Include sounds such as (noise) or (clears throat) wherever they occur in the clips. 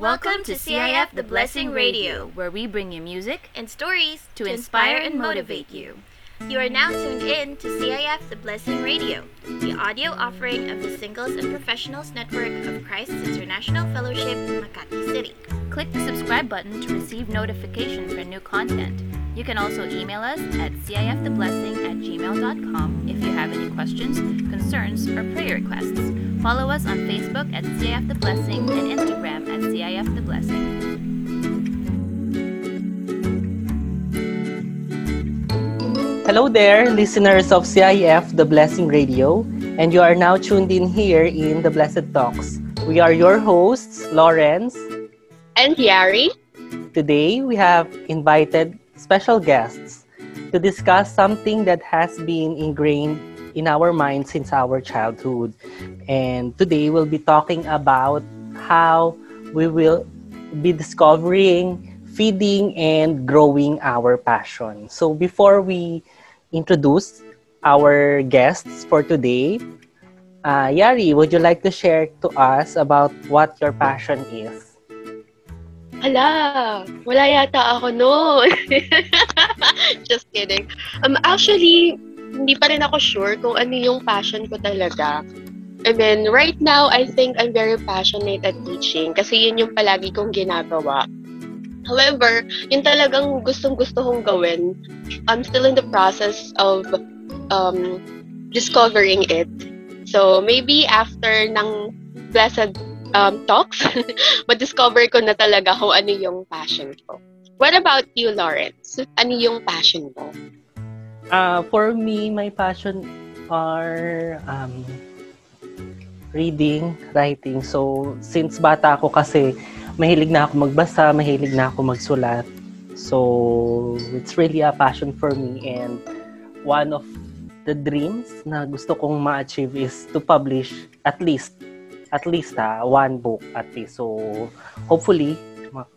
Welcome to CIF The Blessing Radio, where we bring you music and stories to inspire and motivate you. You are now tuned in to CIF The Blessing Radio, the audio offering of the Singles and Professionals Network of Christ International Fellowship, Makati City. Click the subscribe button to receive notifications for new content. You can also email us at ciftheblessing at gmail.com if you have any questions, concerns, or prayer requests. Follow us on Facebook at CIF The Blessing and Instagram at CIF The Blessing. Hello there, listeners of CIF The Blessing Radio, and you are now tuned in here in The Blessed Talks. We are your hosts, Lawrence and Yari. Today, we have invited special guests to discuss something that has been ingrained in our minds since our childhood. And today we'll be talking about how we will be discovering, feeding, and growing our passion. So before we introduce our guests for today, uh, Yari, would you like to share to us about what your passion is? Hala, wala yata ako noon. (laughs) Just kidding. Um, actually, hindi pa rin ako sure kung ano yung passion ko talaga. I mean, right now, I think I'm very passionate at teaching kasi yun yung palagi kong ginagawa. However, yung talagang gustong-gusto kong gawin, I'm still in the process of um, discovering it. So, maybe after ng blessed um, talks, (laughs) ma-discover ko na talaga kung ano yung passion ko. What about you, Lawrence? Ano yung passion mo? Uh, for me, my passion are um, reading, writing. So, since bata ako kasi, mahilig na ako magbasa, mahilig na ako magsulat. So, it's really a passion for me and one of the dreams na gusto kong ma-achieve is to publish at least at least ha, one book at least. So, hopefully,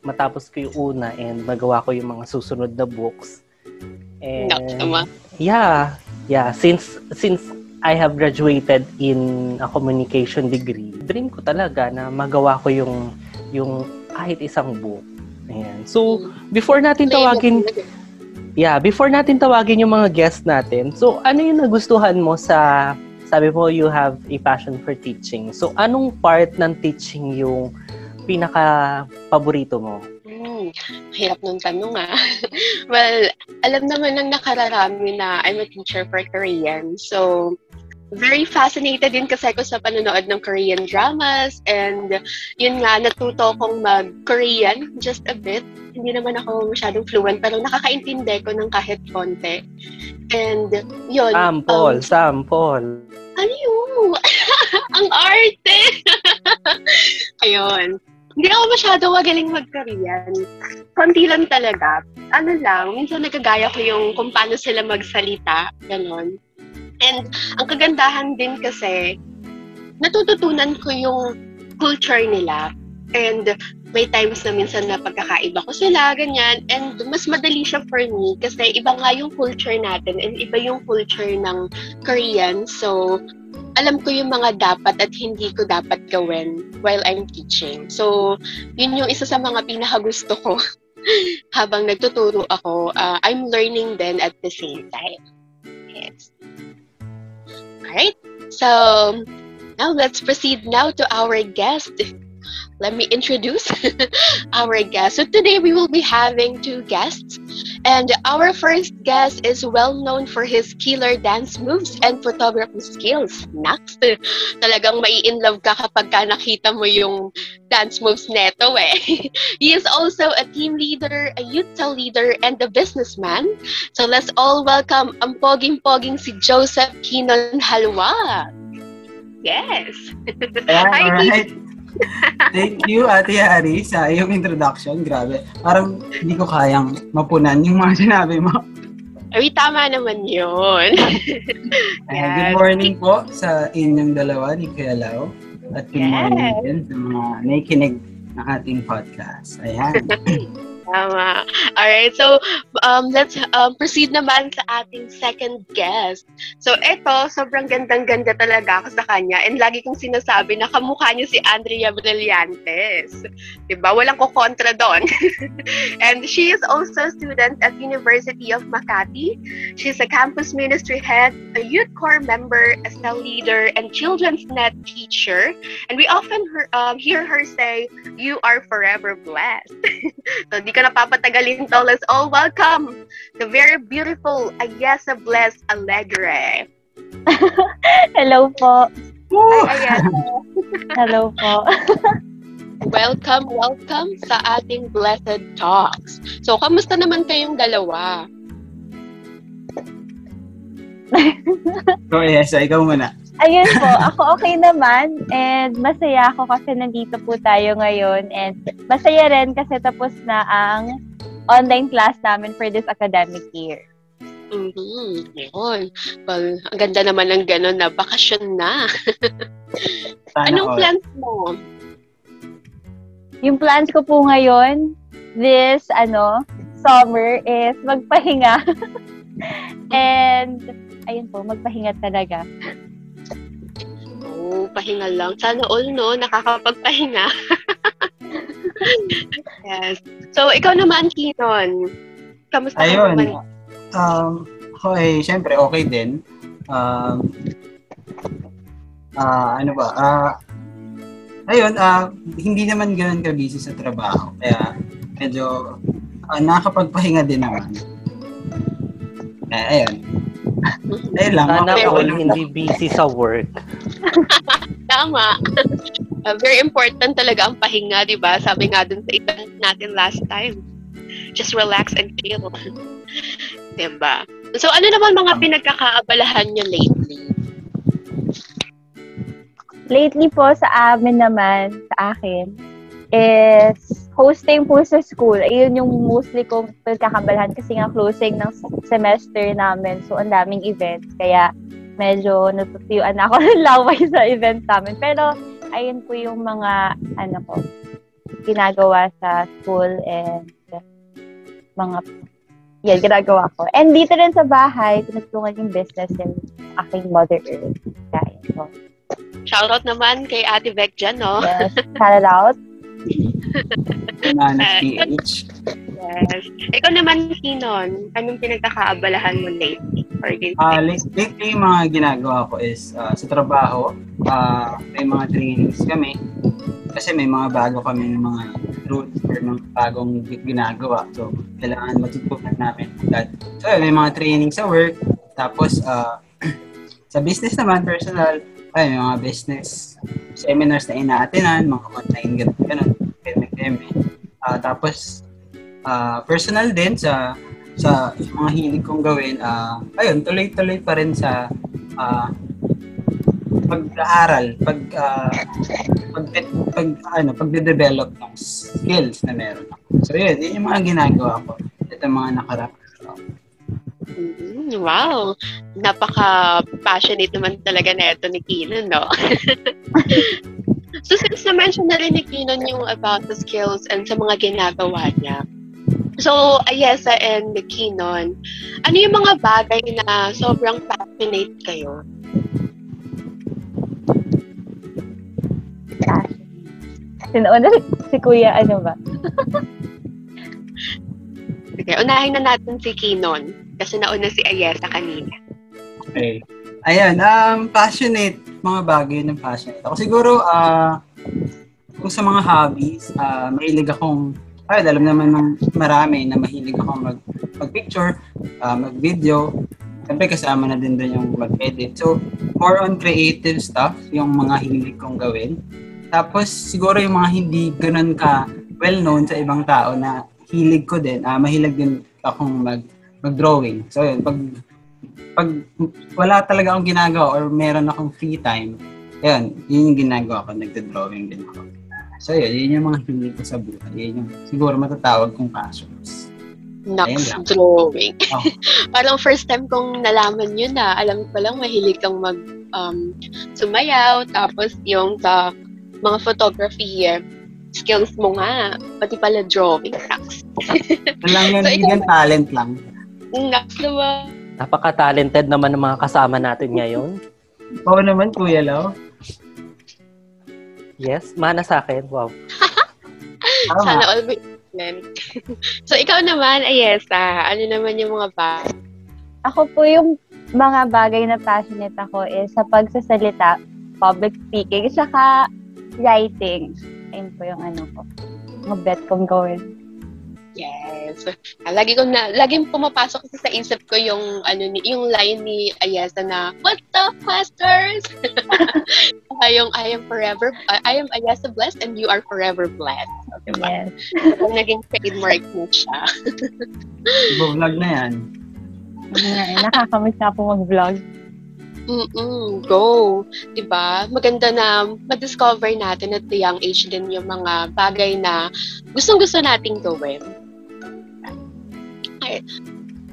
matapos ko yung una and magawa ko yung mga susunod na books. And, no, yeah, yeah. Since, since I have graduated in a communication degree, dream ko talaga na magawa ko yung, yung kahit isang book. Ayan. So, before natin tawagin, yeah, before natin tawagin yung mga guests natin, so ano yung nagustuhan mo sa sabi mo you have a passion for teaching. So, anong part ng teaching yung pinaka-paborito mo? Hmm, hirap nung tanong ah. (laughs) well, alam naman ng nakararami na I'm a teacher for Korean. So, very fascinated din kasi ako sa panonood ng Korean dramas and yun nga, natuto kong mag-Korean just a bit. Hindi naman ako masyadong fluent pero nakakaintindi ko ng kahit konti. And yun. Sample, um, sample. Ano yun? (laughs) Ang arte! (laughs) Ayun. Hindi ako masyado magaling mag-Korean. Konti lang talaga. Ano lang, minsan nagagaya ko yung kung paano sila magsalita. Ganon. And ang kagandahan din kasi, natututunan ko yung culture nila. And may times na minsan na pagkakaiba ko sila, ganyan. And mas madali siya for me kasi iba nga yung culture natin and iba yung culture ng Korean. So, alam ko yung mga dapat at hindi ko dapat gawin while I'm teaching. So, yun yung isa sa mga pinakagusto ko (laughs) habang nagtuturo ako. Uh, I'm learning then at the same time. Yes. Alright. So, now let's proceed now to our guest let me introduce (laughs) our guest. So today we will be having two guests. And our first guest is well known for his killer dance moves and photography skills. Next, (laughs) talagang mai in love ka kapag ka nakita mo yung dance moves neto eh. (laughs) he is also a team leader, a youth cell leader, and a businessman. So let's all welcome ang poging-poging si Joseph Kinon Halwa. Yes. Hi, right. Thank you, Ate Ari, sa iyong introduction. Grabe. Parang hindi ko kayang mapunan yung mga (laughs) sinabi mo. Ay, tama naman yun. (laughs) yes. Good morning po sa inyong dalawa ni Kuya Lau. At good yes. morning din sa mga nakikinig ng ating podcast. Ayan. (laughs) Tama. Alright, so um, let's um, proceed naman sa ating second guest. So ito, sobrang gandang-ganda talaga ako sa kanya and lagi kong sinasabi na kamukha niya si Andrea Brillantes. Diba? Walang ko kontra doon. (laughs) and she is also a student at University of Makati. She's a campus ministry head, a youth corps member, a cell leader, and children's net teacher. And we often hear, um, hear her say, you are forever blessed. (laughs) so, di ka napapatagalin to. Let's all welcome the very beautiful Ayesa Bless Alegre. (laughs) Hello po. Hi, Ayesa. (laughs) Hello po. (laughs) welcome, welcome sa ating Blessed Talks. So, kamusta naman kayong dalawa? So, yes, ikaw muna. Ayun po, ako okay naman and masaya ako kasi nandito po tayo ngayon and masaya rin kasi tapos na ang online class namin for this academic year. Mm-hmm. Yun. Well, ang ganda naman ng gano'n na bakasyon na. (laughs) Anong all. plans mo? Yung plans ko po ngayon, this, ano, summer is magpahinga. (laughs) and, ayun po, magpahinga talaga. Oh, pahinga lang. Sana all, no? Nakakapagpahinga. (laughs) yes. So, ikaw naman, Kinon. Kamusta ka naman? Um, ako eh, syempre, okay din. Um, ah ano ba? Ah, ayun, ah, hindi naman ganoon ka-busy sa trabaho. Kaya, medyo, ah, nakakapagpahinga din naman. Eh, ayun. (laughs) Ayun lang. Sana all hindi busy sa work. (laughs) Tama. (laughs) Uh, very important talaga ang pahinga, di ba? Sabi nga dun sa event natin last time. Just relax and chill. diba? So, ano naman mga pinagkakaabalahan nyo lately? Lately po sa amin naman, sa akin, is hosting po sa school. Ayun yung mostly kong pagkakabalhan kasi nga closing ng semester namin. So, ang daming events. Kaya, medyo natutuyuan ako (laughs) ng laway sa events namin. Pero, ayun po yung mga, ano ko, ginagawa sa school and mga, yan, ginagawa ko. And dito rin sa bahay, tinutulungan yung business ng aking Mother Earth. Kaya, po. Shoutout naman kay Ate Beck dyan, no? Yes, shout out. (laughs) Nanas PH. Yes. Ikaw naman, Kinon, anong pinagkakaabalahan mo lately? Or Ah, lately, lately, yung mga ginagawa ko is ah, sa trabaho, ah, may mga trainings kami. Kasi may mga bago kami ng mga rules or mga bagong gi- ginagawa. So, kailangan matutunan namin agad. So, may mga training sa work. Tapos, ah, (clears throat) sa business naman, personal, ay, may mga business seminars na inaatinan, mga online, ganun, ganun, keme Ah, tapos, ah, personal din sa sa mga hilig kong gawin, ah, ayun, tuloy-tuloy pa rin sa ah, pag-aaral, pag, ah, pag, pag, ano, pagde-develop ng skills na meron ako. So, yun, yun yung mga ginagawa ko. Ito mga nakarap. Mm, wow! Napaka-passionate naman talaga na ito ni Kinon, no? (laughs) so, since na-mention na rin ni Kinon yung about the skills and sa mga ginagawa niya, so, Ayesa and Kinon, ano yung mga bagay na sobrang passionate kayo? Sinauna si Kuya, ano ba? (laughs) Sige, unahin na natin si Kinon kasi nauna si Ayesa kanina. Okay. Ayan, um, passionate, mga bagay ng passionate. Ako siguro, ah, kung sa mga hobbies, ah, mahilig akong, ay, alam naman ng marami na mahilig akong mag, mag-picture, ah, mag-video. Siyempre kasama na din doon yung mag-edit. So, more on creative stuff, yung mga hilig kong gawin. Tapos, siguro yung mga hindi ganun ka well-known sa ibang tao na hilig ko din, ah, mahilig din akong mag, mag-drawing. So, yun, pag pag wala talaga akong ginagawa or meron akong free time, yun, yun yung ginagawa ko, nagda-drawing din ako. So yun, yun yung mga hilig ko sa buhay. Yun yung siguro matatawag kong passions. Lang. drawing. Oh. (laughs) Parang first time kong nalaman yun na alam ko lang mahilig kang mag um, sumayaw tapos yung sa mga photography eh, skills mo nga pati pala drawing. Ito lang (laughs) yun, So, ikaw- talent lang. Next naman. Napaka-talented naman ng mga kasama natin ngayon. Oo naman, Kuya Lau. Yes, mana sa akin. Wow. (laughs) Sana all be (laughs) so, ikaw naman, Ayesa, ano naman yung mga ba? Ako po yung mga bagay na passionate ako is sa pagsasalita, public speaking, saka writing. Ayun po yung ano ko. Mga bet kong gawin. Yes. Ah, Lagi ko na, laging pumapasok kasi sa isip ko yung, ano, ni, yung line ni Ayesa na, What the Questers? Ay, (laughs) yung, I am forever, I am Ayesa blessed and you are forever blessed. So, diba? Yes. So, naging trademark mo siya. Ibo-vlog na yan. Yun nga eh, Nakakamiss na po mag-vlog. Mm-mm, go. 'Di ba? Maganda na ma-discover natin at the young age din yung mga bagay na gustong-gusto nating gawin.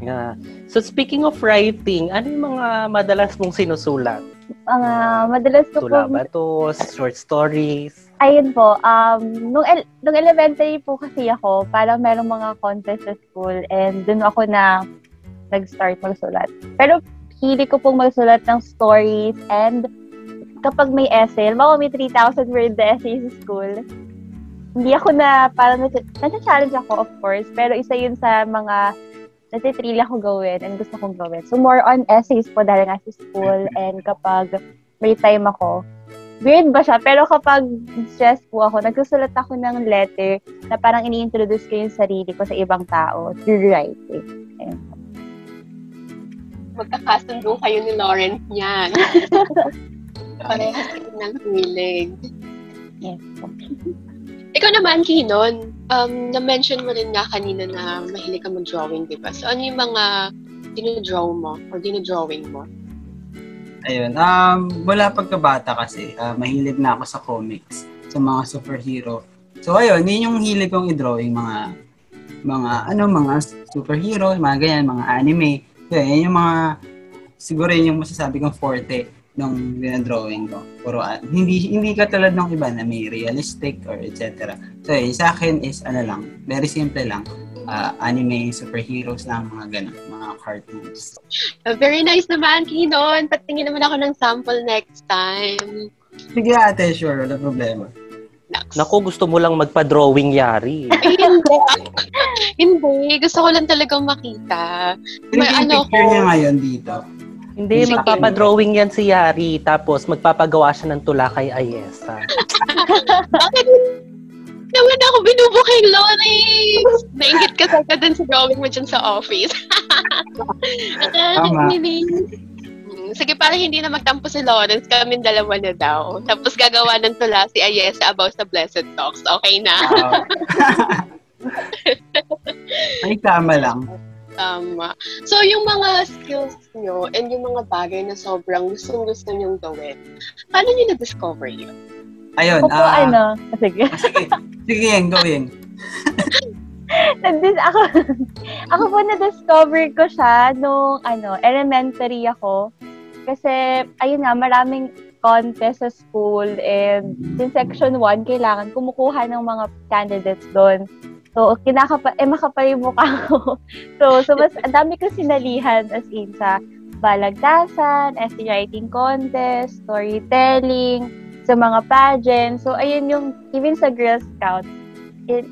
Yeah. So speaking of writing, ano yung mga madalas mong sinusulat? Mga madalas ko po, Tula ba to? Short stories? ayun po, um, nung, el- nung elementary po kasi ako, parang merong mga contest sa school and dun ako na nag-start magsulat. Pero hili ko pong magsulat ng stories and kapag may essay, alam mo, may 3,000 word essay sa school, hindi ako na, parang nasa, nasa-challenge ako, of course, pero isa yun sa mga natitril ako gawin and gusto kong gawin. So, more on essays po dahil nga sa school (laughs) and kapag may time ako, weird ba siya? Pero kapag stress po ako, nagsusulat ako ng letter na parang ini-introduce ko yung sarili ko sa ibang tao through writing. Ayun. Magkakasundo kayo ni Lawrence niyan. (laughs) Parehas ng hilig. Yes. Ikaw naman, Kinon, um, na-mention mo rin nga kanina na mahilig ka mag-drawing, di ba? So, ano yung mga dinodraw mo or dinodrawing mo? Ayun. Um, wala pagkabata kasi, ah, mahilig na ako sa comics, sa mga superhero. So ayun, yun yung hilig kong i-drawing mga mga ano mga superhero, mga ganyan, mga anime. So, yun yung mga siguro yun yung masasabi kong forte ng dinadrawing ko. Puro ah, hindi hindi katulad ng iba na may realistic or etc. So yun, sa akin is ano lang, very simple lang. Ah, anime, superheroes lang, mga ganun, mga cartoons. Uh, very nice naman, Kinon. Patingin naman ako ng sample next time. Sige ate, sure, wala problema. Next. Naku, gusto mo lang magpa-drawing yari. (laughs) Ay, hindi. hindi. Gusto ko lang talagang makita. Yung May ano picture ko. niya ngayon dito. Hindi, Sige. magpapa-drawing yan si Yari. Tapos magpapagawa siya ng tula kay Ayesa. Bakit naman ako binubuking Loris? Naingit ka sa dun sa drawing mo dyan sa office. (laughs) Tama. Sige, para hindi na magtampo si Lawrence, kami dalawa na daw. Tapos gagawa ng tula si Ayesa about sa Blessed Talks. Okay na? (laughs) Ay, tama lang. Tama. So, yung mga skills nyo and yung mga bagay na sobrang gustong-gusto nyong gawin, paano nyo na-discover yun? Ayun, Ako po, ah, ano, sige. sige, sige yan, gawin. Nandis ako, (laughs) ako po na-discover ko siya nung ano, elementary ako. Kasi, ayun nga, maraming contest sa school and in section 1, kailangan kumukuha ng mga candidates doon. So, kinakapa, eh, makapal yung mukha ko. (laughs) so, so mas, ang dami ko sinalihan as in sa balagtasan, essay writing contest, storytelling, sa mga pageants. So, ayun yung, even sa Girl Scout, it,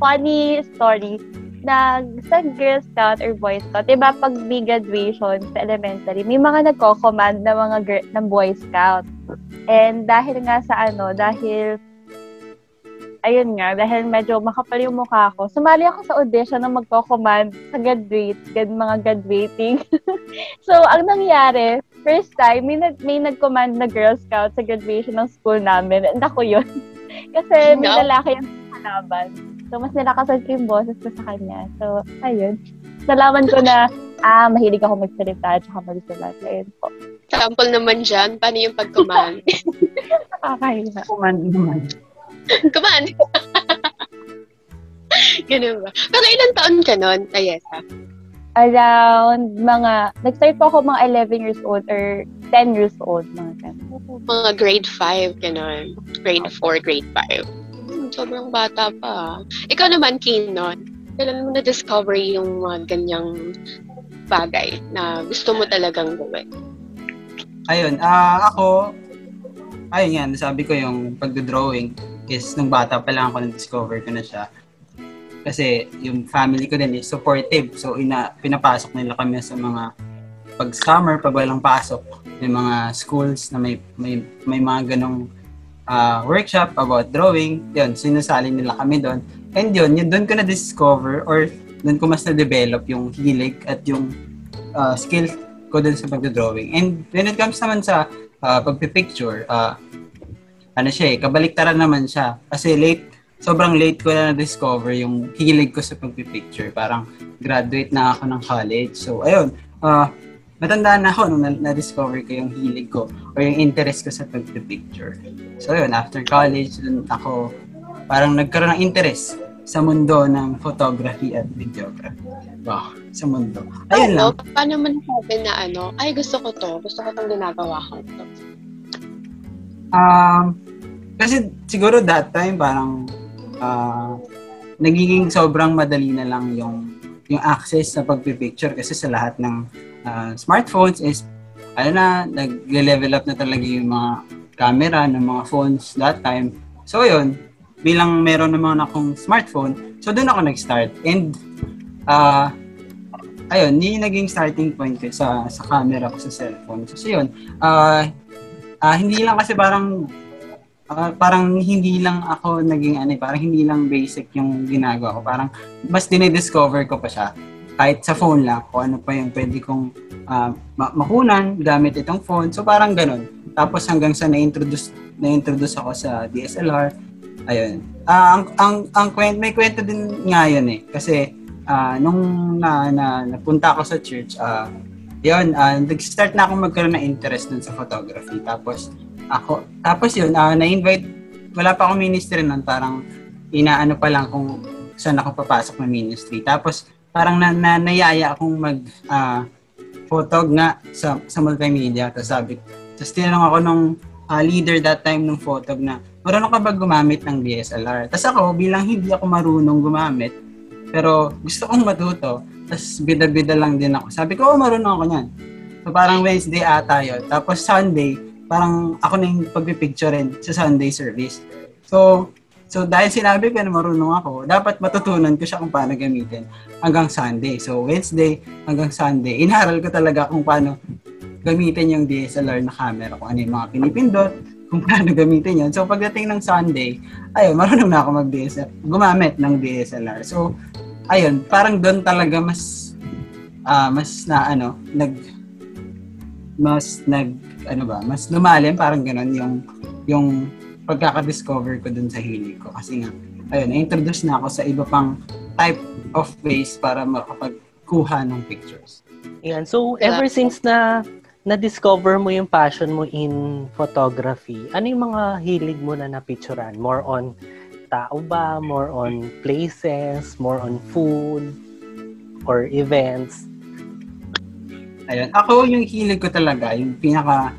funny story na sa Girl Scout or Boy Scout, diba pag may graduation sa elementary, may mga nagko-command na mga gir- ng Boy Scout. And dahil nga sa ano, dahil ayun nga, dahil medyo makapal yung mukha ko, sumali ako sa audition na magko-command sa graduate, gan mga graduating. (laughs) so, ang nangyari, first time, may, nag, may nag-command na Girl Scout sa graduation ng school namin. And ako yun. (laughs) Kasi may No. lalaki yung kalaban. So, mas nilakasan ko yung boses ko sa kanya. So, ayun. Nalaman ko na, (laughs) ah, mahilig ako magsalita at saka magsulat. Ayun po. Sample naman dyan, paano yung pag-command? Nakakahiya. Command naman. Command! (laughs) Ganun ba? Pero ilang taon ka nun, Ayesa? Around mga, nag-start po ako mga 11 years old or 10 years old. Mga ganun. Mga grade 5, ganun. Grade 4, grade 5. Hmm, sobrang bata pa. Ikaw naman, Kinon. kailan mo na-discover yung mga ganyang bagay na gusto mo talagang gawin? Ayun, ah ako, ayun yan, sabi ko yung pagdodrawing is nung bata pa lang ako na-discover ko na siya. Kasi yung family ko din is supportive. So, ina, pinapasok nila kami sa mga pag summer, pag walang pasok, may mga schools na may may, may mga ganong ah, workshop about drawing. Yun, sinasali nila kami doon. And yun, yun doon ko na-discover or doon ko mas na-develop yung hilig at yung ah, skill ko dun sa pagdodrawing. And when it comes naman sa uh, pagpipicture, uh, ano siya eh, kabaliktaran naman siya. Kasi late, sobrang late ko na na-discover yung hilig ko sa pagpipicture. Parang graduate na ako ng college. So, ayun, uh, matanda na ako nung na- na-discover ko yung hilig ko or yung interest ko sa pagpipicture. So, ayun, after college, dun ako parang nagkaroon ng interest sa mundo ng photography at videography. Wow, sa mundo. Ayun lang. Ano, paano mo nasabi na ano, ay gusto ko to, gusto ko tong ginagawa ko to. Um, kasi siguro that time parang ah, nagiging sobrang madali na lang yung yung access sa pagpipicture kasi sa lahat ng ah, smartphones is ano na, nag-level up na talaga yung mga camera ng mga phones that time. So yun, bilang meron naman akong smartphone, so doon ako nag-start. And ah ayun, yun naging starting point ko sa sa camera ko sa cellphone. So, yun, ah Ah, hindi lang kasi parang ah, parang hindi lang ako naging ano, eh, parang hindi lang basic yung ginagawa ko. Parang mas dinidiscover ko pa siya. Kahit sa phone lang, kung ano pa yung pwede kong ma- makunan gamit itong phone. So parang ganun. Tapos hanggang sa na-introduce, na-introduce ako sa DSLR. Ayun. Ah, ang, ang, ang kwento, may kwento din nga yun eh. Kasi ah, nung na, na, napunta ako sa church, ah, yun, ah, nag-start na ako magkaroon ng interest dun sa photography. Tapos, ako, tapos yun, ah, na-invite, wala pa akong ministry nun, parang inaano pa lang kung saan ako papasok ng ministry. Tapos, parang na, na nayaya akong mag ah, photog nga sa, sa multimedia. Tapos sabi, tapos tinanong ako nung ah, leader that time nung photog na, marunong ka ba gumamit ng DSLR? Tapos ako, bilang hindi ako marunong gumamit, pero gusto kong matuto, tapos bida-bida lang din ako. Sabi ko, oh, marunong ako niyan. So parang Wednesday ata yun. Tapos Sunday, parang ako na yung pagpipicture rin sa Sunday service. So, so dahil sinabi ko na marunong ako, dapat matutunan ko siya kung paano gamitin hanggang Sunday. So Wednesday hanggang Sunday, inaral ko talaga kung paano gamitin yung DSLR na camera, kung ano yung mga pinipindot, kung paano gamitin yun. So pagdating ng Sunday, ayun, marunong na ako mag DSLR, gumamit ng DSLR. So, ayun, parang doon talaga mas ah mas na ano, nag mas nag ano ba, mas lumalim parang ganun yung yung pagkaka-discover ko dun sa hilig ko kasi nga ayun, na-introduce na ako sa iba pang type of ways para makapagkuha ng pictures. Yan. So, ever since na na-discover mo yung passion mo in photography, ano yung mga hilig mo na napicturan? More on tao ba? More on places? More on food? Or events? Ayun. Ako, yung hilig ko talaga, yung pinaka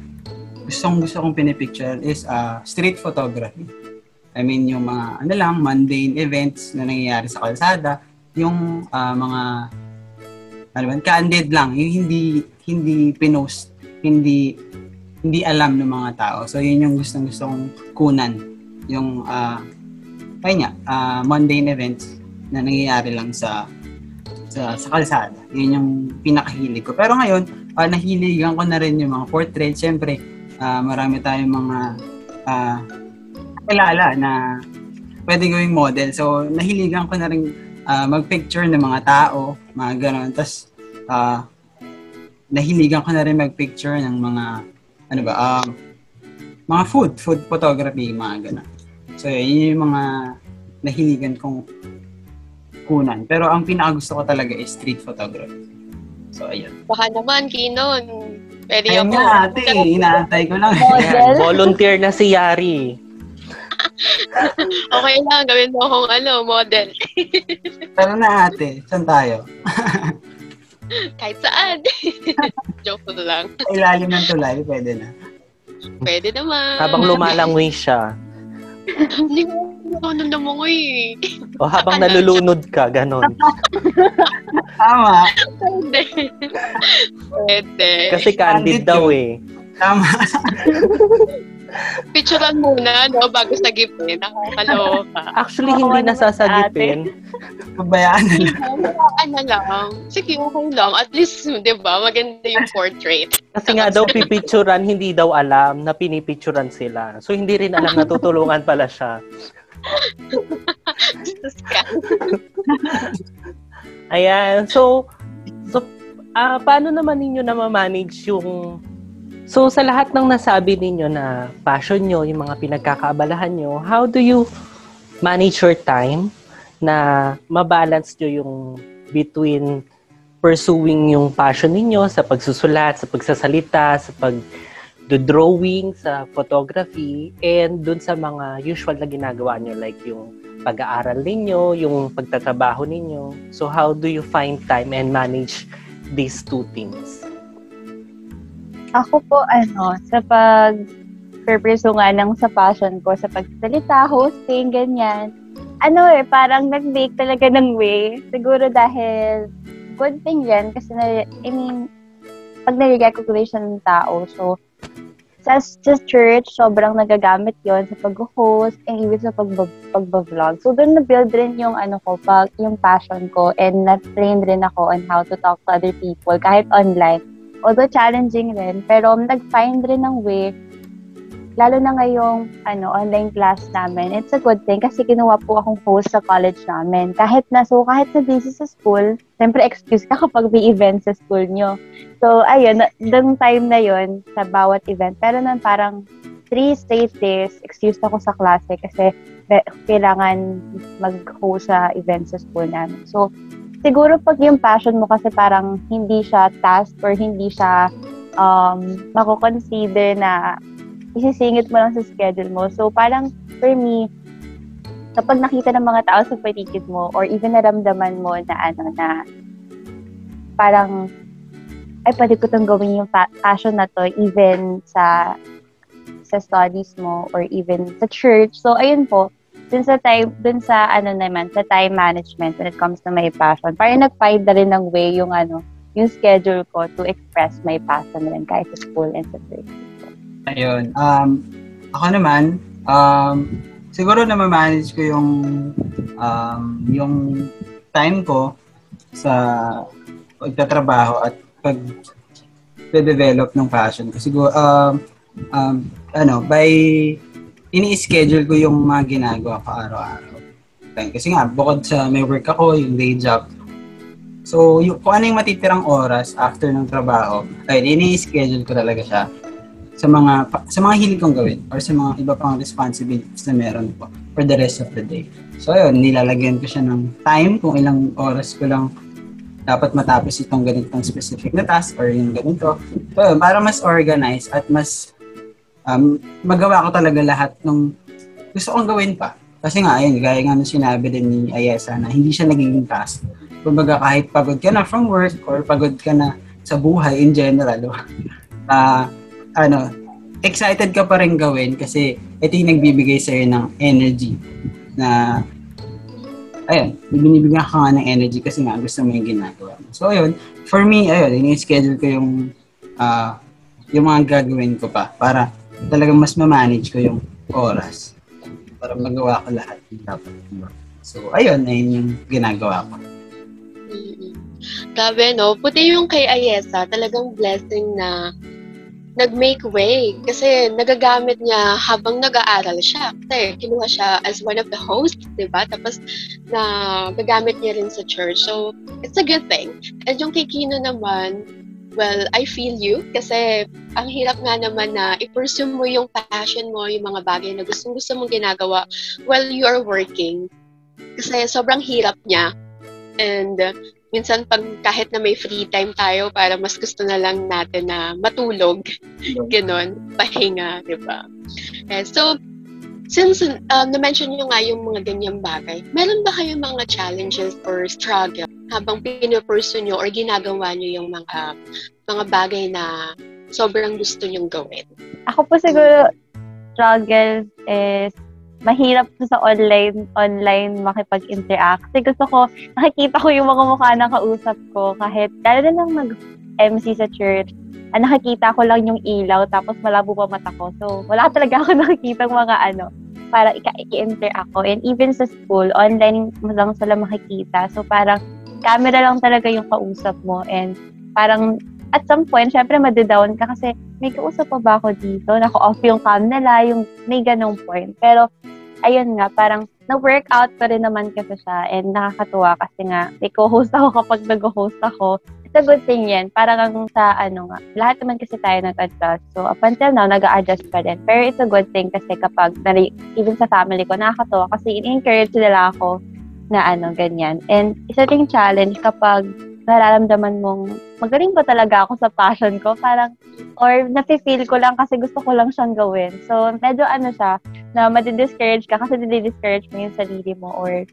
gustong gusto kong pinipicture is uh, street photography. I mean, yung mga, ano lang, mundane events na nangyayari sa kalsada, yung ah, mga, ano ba, candid lang, yung hindi, hindi pinost, hindi, hindi alam ng mga tao. So, yun yung gustong gusto kong kunan. Yung, ah, ayun nga, ah, mundane events na nangyayari lang sa sa, sa kalsada. Yun yung pinakahilig ko. Pero ngayon, ah, nahiligan ko na rin yung mga portrait. Siyempre, ah, marami tayong mga ah, kilala na pwede gawing model. So, nahiligan ko na rin ah, mag-picture ng mga tao, mga gano'n. Tapos, ah, nahiligan ko na rin mag-picture ng mga, ano ba, um, mga food, food photography, mga gano'n. So, yun yung mga nahiligan kong kunan. Pero ang pinaka gusto ko talaga is street photography. So, ayun. Baka naman, Kinon. Pwede Ayun ako. nga, ate. Inaantay ko lang. Model? Volunteer na si Yari. (laughs) Okay lang, gawin mo akong ano, model. Pero na, ate. Saan tayo? (laughs) (laughs) Kahit saan. (laughs) Joke lang. Sa ilalim ng tulay, pwede na. Pwede naman. Habang lumalangoy siya. Hindi mo ano na mo eh. O habang nalulunod ka, ganon. (laughs) Tama. Pwede. Pwede. Kasi candid Candid daw eh. Tama. Picturean muna, no, bago sa gipin. Nakakaloka. Actually, Oo, hindi naman nasasagipin. Pabayaan na lang. ano lang. Sige, okay lang. At least, di ba, maganda yung portrait. Kasi nga daw pipicturan, hindi daw alam na pinipicturan sila. So, hindi rin alam na tutulungan pala siya. Sus ka. Ayan. So, so ah paano naman ninyo na ma-manage yung So, sa lahat ng nasabi ninyo na passion nyo, yung mga pinagkakaabalahan nyo, how do you manage your time na mabalance nyo yung between pursuing yung passion ninyo sa pagsusulat, sa pagsasalita, sa pag-drawing, sa photography, and dun sa mga usual na ginagawa nyo, like yung pag-aaral ninyo, yung pagtatrabaho ninyo. So, how do you find time and manage these two things? Ako po, ano, sa pag purpose nga ng sa passion ko, sa pagsalita, hosting, ganyan. Ano eh, parang nag-make talaga ng way. Siguro dahil good thing yan kasi na, I mean, pag nare-recognize ng tao. So, sa, sa church, sobrang nagagamit yon sa pag-host and even sa pag pag-vlog. So, doon na-build rin yung ano ko, pag, yung passion ko and na-train rin ako on how to talk to other people kahit online although challenging rin, pero nag-find rin ng way, lalo na ngayong ano, online class namin, it's a good thing kasi kinuha po akong host sa college namin. Kahit na, so kahit na busy sa school, siyempre excuse ka kapag may event sa school nyo. So, ayun, dung time na yon sa bawat event, pero nun parang three straight days, excused ako sa klase kasi kailangan mag-host sa event sa school namin. So, siguro pag yung passion mo kasi parang hindi siya task or hindi siya um, mako-consider na isisingit mo lang sa schedule mo. So parang for me, kapag nakita ng mga tao sa paligid mo or even naramdaman mo na ano na parang ay pwede ko itong gawin yung pa- passion na to even sa sa studies mo or even sa church. So ayun po, dun sa time, dun sa ano naman, sa time management when it comes to my passion, parang nag-find na rin ng way yung ano, yung schedule ko to express my passion rin kahit sa school and sa church. Ayun. Um, ako naman, um, siguro na manage ko yung um, yung time ko sa pagtatrabaho at pag develop ng passion ko. Siguro, um, um, ano, by ini-schedule ko yung mga ginagawa ko araw-araw. Kasi nga, bukod sa may work ako, yung day job, So, yung, kung ano yung matitirang oras after ng trabaho, ay ini-schedule ko talaga siya sa mga sa mga hilig kong gawin or sa mga iba pang responsibilities na meron ko for the rest of the day. So, ayun, nilalagyan ko siya ng time kung ilang oras ko lang dapat matapos itong ganitong specific na task or yung ganito. So, para mas organized at mas um, magawa ko talaga lahat ng gusto kong gawin pa. Kasi nga, ayun, gaya nga nung sinabi din ni Ayesa na hindi siya nagiging task kumbaga kahit pagod ka na from work or pagod ka na sa buhay in general, uh, (laughs) ano, excited ka pa rin gawin kasi ito yung nagbibigay sa'yo ng energy na ayun, binibigyan ka nga ng energy kasi nga gusto mo yung ginagawa mo. So, ayun, for me, ayun, ini-schedule ko yung uh, yung mga gagawin ko pa para talagang mas ma-manage ko yung oras para magawa ko lahat ng dapat. So, ayun, ayun yung ginagawa ko. Grabe, no? Puti yung kay Ayesa, talagang blessing na nag-make way. Kasi nagagamit niya habang nag-aaral siya. Kasi kinuha siya as one of the hosts, di ba? Tapos na gagamit niya rin sa church. So, it's a good thing. And yung kay Kino naman, well, I feel you. Kasi ang hirap nga naman na i-pursue mo yung passion mo, yung mga bagay na gustong-gusto mong ginagawa while you are working. Kasi sobrang hirap niya. And uh, minsan pag kahit na may free time tayo para mas gusto na lang natin na matulog, (laughs) ganon, pahinga, di ba? Eh, so, since um, na-mention nyo nga yung mga ganyang bagay, meron ba kayong mga challenges or struggle habang pinupursu nyo or ginagawa nyo yung mga mga bagay na sobrang gusto nyong gawin? Ako po siguro, struggle is mahirap sa online online makipag-interact. Kasi gusto ko, nakikita ko yung mga mukha ng kausap ko kahit lalo na lang mag-MC sa church. Ah, nakikita ko lang yung ilaw tapos malabo pa mata ko. So, wala (laughs) talaga ako nakikita mga ano, para i-interact ako. And even sa school, online mo lang sila makikita. So, parang camera lang talaga yung kausap mo. And parang at some point, syempre madidown ka kasi may kausap pa ba ako dito? Naka-off yung cam nila, yung may ganong point. Pero ayun nga, parang na-workout pa rin naman kasi siya and nakakatuwa kasi nga may co-host (laughs) ako kapag nag-host ako. A good thing yan. Parang sa ano nga, lahat naman kasi tayo nag-adjust. So up until now, nag-a-adjust pa rin. Pero it's a good thing kasi kapag, even sa family ko, nakakatuwa kasi in-encourage nila ako na ano, ganyan. And isa ding challenge kapag nararamdaman mong magaling ba talaga ako sa passion ko? Parang, or nafe-feel ko lang kasi gusto ko lang siyang gawin. So, medyo ano siya, na madi-discourage ka kasi nadi-discourage mo yung sarili mo or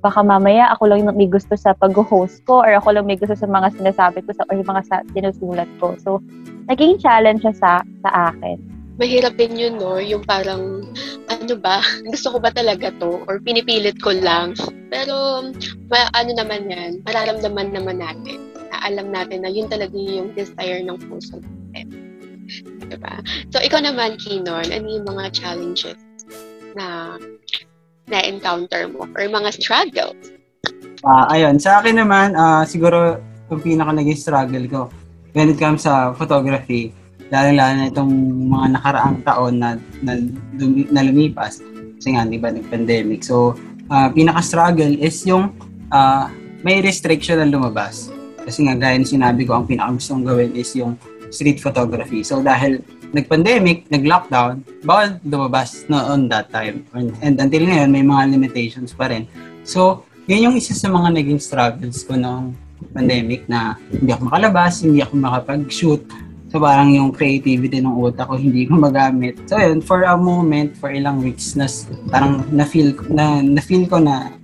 baka mamaya ako lang may gusto sa pag-host ko or ako lang may gusto sa mga sinasabi ko sa, or yung mga sa, sinusulat ko. So, naging challenge siya sa, sa akin. Mahirap din yun, no? Yung parang, ano ba, (laughs) gusto ko ba talaga to? Or pinipilit ko lang? Pero, ma, ano naman yan, mararamdaman naman natin. Na alam natin na yun talaga yung desire ng puso natin. Diba? So, ikaw naman, Kinon, ano yung mga challenges na na-encounter mo or mga struggles? Ah, ayun, sa akin naman, ah, siguro yung pinaka naging struggle ko when it comes sa photography, lalo-lalo na itong mga nakaraang taon na, na, na lumipas. Kasi nga, di ba, nag-pandemic. So, ah, pinaka-struggle is yung ah, may restriction na lumabas. Kasi nga, gaya sinabi ko, ang pinaka-gustong gawin is yung street photography. So, dahil nag-pandemic, nag-lockdown, bawal lumabas no, on that time. And, and until ngayon, may mga limitations pa rin. So, yun yung isa sa mga naging struggles ko noong pandemic na hindi ako makalabas, hindi ako makapag-shoot. So, parang yung creativity ng utak ko hindi ko magamit. So, yun, for a moment, for ilang weeks, nas, parang na-feel, na, na-feel ko na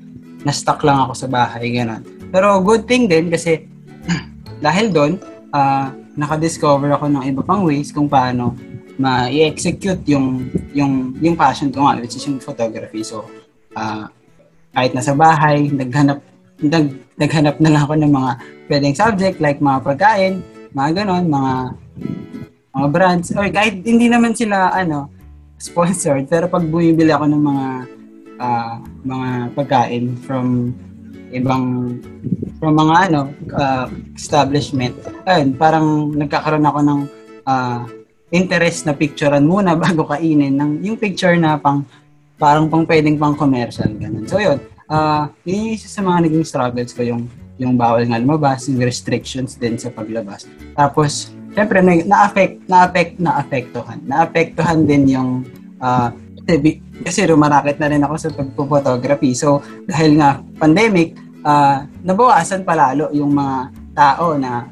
na-stuck lang ako sa bahay, gano'n. Pero good thing din kasi (clears throat) dahil doon, uh, naka-discover ako ng iba pang ways kung paano ma-execute yung yung yung passion ko nga which is yung photography. So, uh, kahit nasa bahay, naghanap nag, naghanap na lang ako ng mga pwedeng subject like mga pagkain, mga ganon, mga mga brands. Or kahit hindi naman sila ano sponsored, pero pag bumibili ako ng mga uh, mga pagkain from ibang from mga ano uh, establishment. Ayun parang nagkakaroon ako ng uh, interest na picturean muna (laughs) bago kainin ng yung picture na pang parang pang pwedeng pang commercial ganun. So yun uh, yun yung isa sa mga naging struggles ko yung yung bawal nga lumabas yung restrictions din sa paglabas. Tapos syempre na, na-affect na-affect na-affectohan. Na-affectohan din yung uh, kasi rumarakit na rin ako sa pagpo-photography. So, dahil nga pandemic, uh, nabawasan palalo yung mga tao na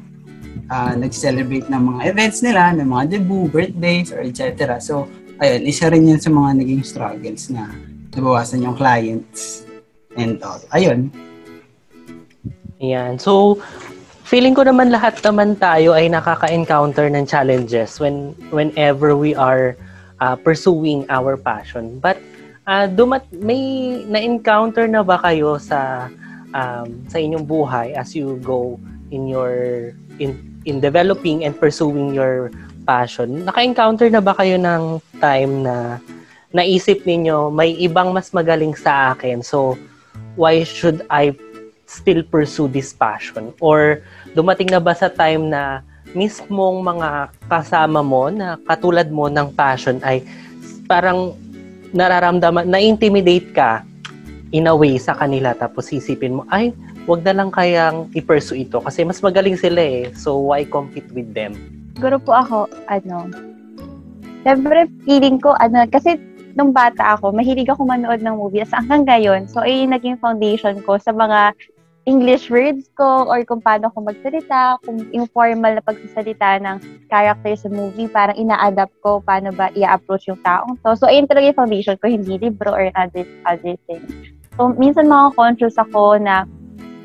uh, nag-celebrate ng mga events nila, ng mga debut, birthdays, or etc. So, ayun, isa rin yan sa mga naging struggles na nabawasan yung clients and all. Ayun. Ayan. So, feeling ko naman lahat naman tayo ay nakaka-encounter ng challenges when whenever we are uh, pursuing our passion. But uh, dumat may na-encounter na ba kayo sa um, sa inyong buhay as you go in your in in developing and pursuing your passion? Naka-encounter na ba kayo ng time na naisip ninyo may ibang mas magaling sa akin so why should I still pursue this passion? Or dumating na ba sa time na mismong mga kasama mo na katulad mo ng passion ay parang nararamdaman, na-intimidate ka in a way sa kanila tapos isipin mo, ay, wag na lang kayang i-pursue ito kasi mas magaling sila eh. So, why compete with them? Siguro po ako, ano, Siyempre, feeling ko, ano, kasi nung bata ako, mahilig ako manood ng movie. Sa hanggang ngayon, so ay naging foundation ko sa mga English words ko or kung paano ko magsalita, kung informal na pagsasalita ng character sa movie, parang ina-adapt ko paano ba i-approach yung taong to. So, ayun talaga yung foundation ko, hindi libro or other, other things. So, minsan mga conscious ako na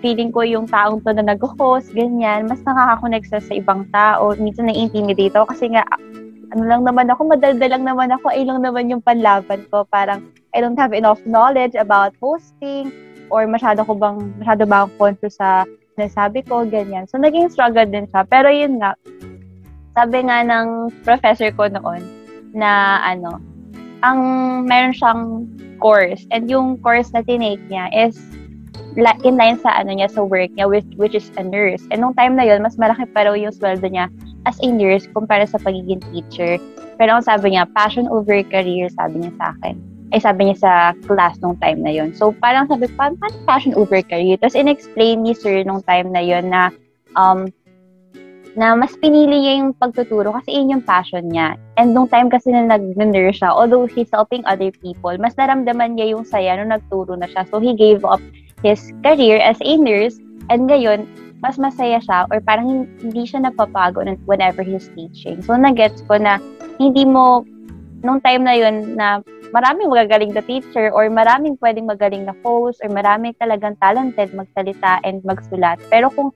feeling ko yung taong to na nag-host, ganyan, mas nakaka-connect sa, sa ibang tao. Minsan na-intimidate ako kasi nga, ano lang naman ako, madaldal lang naman ako, ay lang naman yung panlaban ko. Parang I don't have enough knowledge about hosting or masyado ko bang, masyado ba akong conscious sa sinasabi ko, ganyan. So, naging struggle din siya. Pero yun nga, sabi nga ng professor ko noon na ano, ang meron siyang course and yung course na tinake niya is in line sa ano niya sa work niya which, which is a nurse. And nung time na yun, mas malaki pa raw yung sweldo niya as a nurse kumpara sa pagiging teacher. Pero ang sabi niya, passion over career, sabi niya sa akin. Ay sabi niya sa class nung time na yun. So parang sabi, paano passion over career? Tapos in-explain ni sir nung time na yun na um, na mas pinili niya yung pagtuturo kasi yun yung passion niya. And nung time kasi na nag-nurse siya, although he's helping other people, mas naramdaman niya yung saya nung nagturo na siya. So he gave up his career as a nurse and ngayon, mas masaya siya or parang hindi siya napapago whenever he's teaching. So nagets ko na hindi mo, nung time na yun na maraming magagaling na teacher or maraming pwedeng magaling na host or maraming talagang talented magsalita and magsulat. Pero kung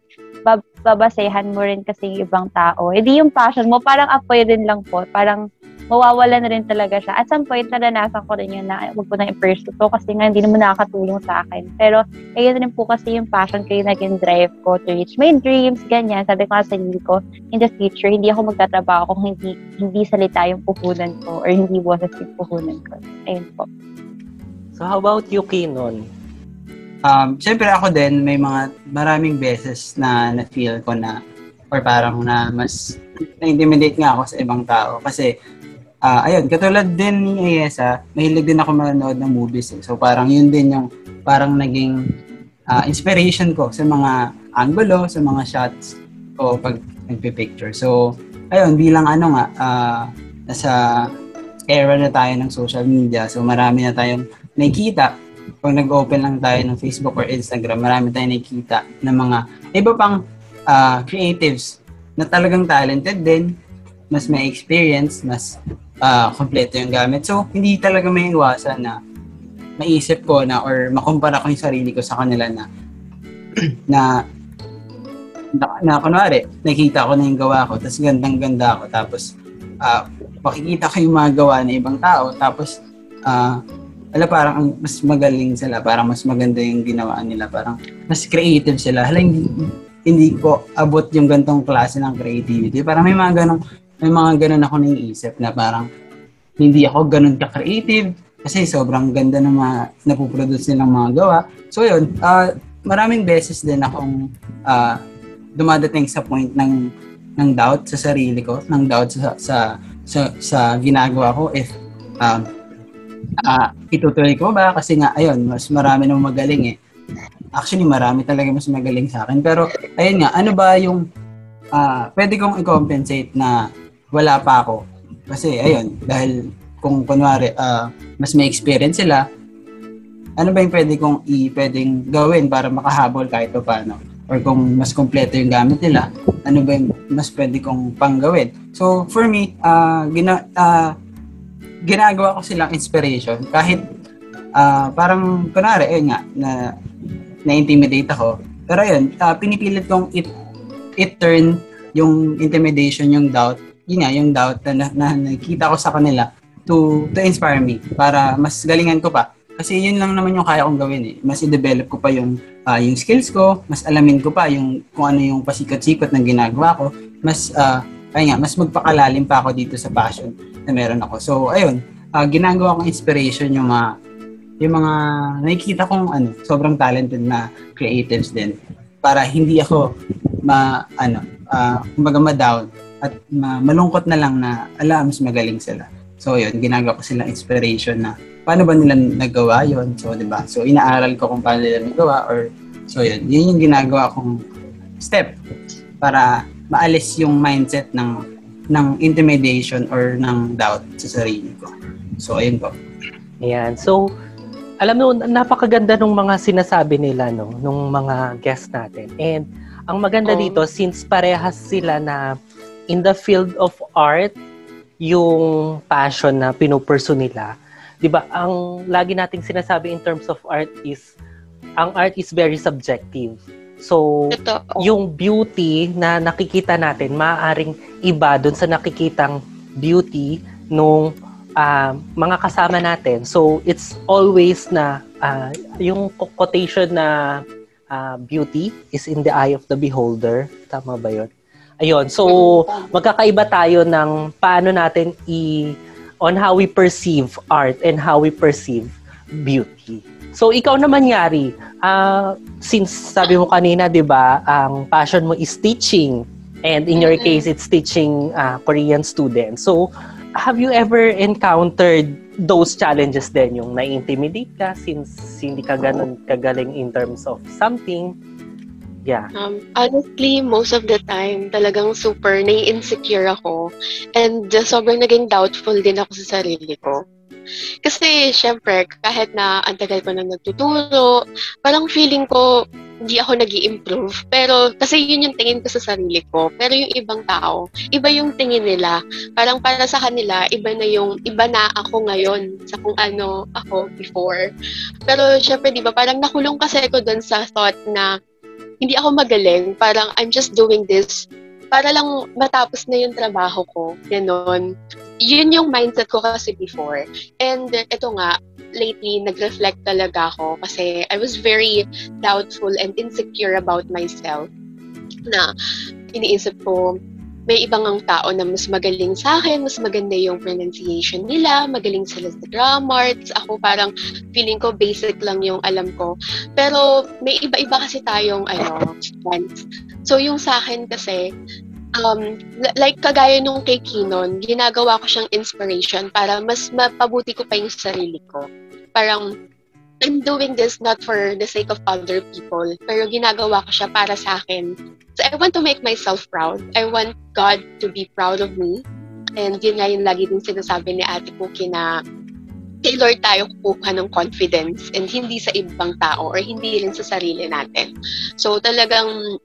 babasehan mo rin kasi yung ibang tao. Hindi yung passion mo, parang apoy din lang po. Parang mawawala na rin talaga siya. At some point, naranasan ko rin yun na huwag ko na i-pursue to kasi nga hindi naman nakakatulong sa akin. Pero, ayun rin po kasi yung passion ko yung naging drive ko to reach my dreams, ganyan. Sabi ko sa sarili ko, in the future, hindi ako magtatrabaho kung hindi, hindi salita yung puhunan ko or hindi boses yung puhunan ko. Ayun po. So how about you, Kinon? Um, Siyempre ako din, may mga maraming beses na na-feel ko na or parang na mas na-intimidate nga ako sa ibang tao. Kasi, uh, ayun, katulad din ni Ayesa, mahilig din ako manonood ng movies. Eh. So parang yun din yung parang naging uh, inspiration ko sa mga angulo, sa mga shots ko pag nagpe-picture. So, ayun, bilang ano nga, uh, nasa era na tayo ng social media. So marami na tayong nakikita pag nag-open lang tayo ng Facebook or Instagram, marami tayong nakikita ng mga iba pang uh, creatives na talagang talented din, mas may experience, mas uh, kompleto yung gamit. So, hindi talaga may iwasan na maisip ko na or makumpara ko yung sarili ko sa kanila na (clears throat) na na, na kunwari, nakita ko na yung gawa ko, tapos gandang-ganda ako, tapos uh, makikita ko yung mga gawa ng ibang tao, tapos uh, ala parang ang mas magaling sila, parang mas maganda yung ginawa nila, parang mas creative sila. Hala, hindi, hindi ko abot yung gantong klase ng creativity. Parang may mga ganong, may mga ganon ako naiisip na parang hindi ako ganon ka-creative kasi sobrang ganda ng mga napoproduce nilang mga gawa. So yun, uh, maraming beses din akong uh, dumadating sa point ng ng doubt sa sarili ko, ng doubt sa sa sa, sa ginagawa ko if um, uh, itutuloy ko ba? Kasi nga, ayun, mas marami nang magaling eh. Actually, marami talaga mas magaling sa akin. Pero, ayun nga, ano ba yung uh, pwede kong i-compensate na wala pa ako? Kasi, ayun, dahil kung kunwari, uh, mas may experience sila, ano ba yung pwede kong i pwedeng gawin para makahabol kahit pa paano? Or kung mas kompleto yung gamit nila, ano ba yung mas pwede kong panggawin? So, for me, uh, gina, uh, ginagawa ko silang inspiration. Kahit uh, parang kunwari eh nga na na-intimidate ako. Pero yun uh, pinipilit kong it it turn yung intimidation yung doubt yun nga yung doubt na, na, na nakita ko sa kanila to to inspire me para mas galingan ko pa. Kasi yun lang naman yung kaya kong gawin eh. Mas i-develop ko pa yung uh, yung skills ko mas alamin ko pa yung kung ano yung pasikot-sikot ng ginagawa ko mas uh, kaya nga mas magpakalalim pa ako dito sa passion na meron ako. So, ayun, uh, ginagawa kong inspiration yung mga yung mga nakikita kong ano, sobrang talented na creatives din para hindi ako ma ano, uh, kumbaga ma-down at ma- malungkot na lang na ala mas magaling sila. So, yun, ginagawa ko silang inspiration na paano ba nila nagawa yon So, 'di ba? So, inaaral ko kung paano nila nagawa or so yun, yun yung ginagawa kong step para maalis yung mindset ng ng intimidation or ng doubt sa sarili ko. So, ayun po. Ayan. So, alam mo, napakaganda ng mga sinasabi nila, no? Nung mga guests natin. And, ang maganda oh. dito, since parehas sila na in the field of art, yung passion na pinupursu nila, di ba, ang lagi nating sinasabi in terms of art is, ang art is very subjective. So, Ito, oh. yung beauty na nakikita natin, maaaring iba doon sa nakikitang beauty nung uh, mga kasama natin. So, it's always na uh, yung quotation na uh, beauty is in the eye of the beholder. Tama ba yun? Ayun. So, magkakaiba tayo ng paano natin i on how we perceive art and how we perceive beauty. So, ikaw naman, Yari, uh, since sabi mo kanina, di ba, ang passion mo is teaching. And in your case, it's teaching uh, Korean students. So, have you ever encountered those challenges din? Yung na-intimidate ka since hindi ka ganun kagaling in terms of something? Yeah. Um, honestly, most of the time, talagang super nai-insecure ako. And uh, sobrang naging doubtful din ako sa sarili ko. Kasi, syempre, kahit na ang ko nang nagtuturo, parang feeling ko, hindi ako nag improve Pero, kasi yun yung tingin ko sa sarili ko. Pero yung ibang tao, iba yung tingin nila. Parang para sa kanila, iba na yung, iba na ako ngayon sa kung ano ako before. Pero, syempre, di ba, parang nakulong kasi ako dun sa thought na hindi ako magaling. Parang, I'm just doing this para lang matapos na yung trabaho ko. Ganon. Yun yung mindset ko kasi before. And ito nga, lately, nag-reflect talaga ako kasi I was very doubtful and insecure about myself na iniisip ko, may ibang ang tao na mas magaling sa akin, mas maganda yung pronunciation nila, magaling sila sa grammar. Ako parang feeling ko basic lang yung alam ko. Pero may iba-iba kasi tayong ano, strengths. So yung sa akin kasi, um, like kagaya nung kay Kinon, ginagawa ko siyang inspiration para mas mapabuti ko pa yung sarili ko. Parang I'm doing this not for the sake of other people, pero ginagawa ko siya para sa akin. So I want to make myself proud. I want God to be proud of me. And yun nga yung lagi din sinasabi ni Ate Cookie na kay Lord tayo kukuha ng confidence and hindi sa ibang tao or hindi rin sa sarili natin. So talagang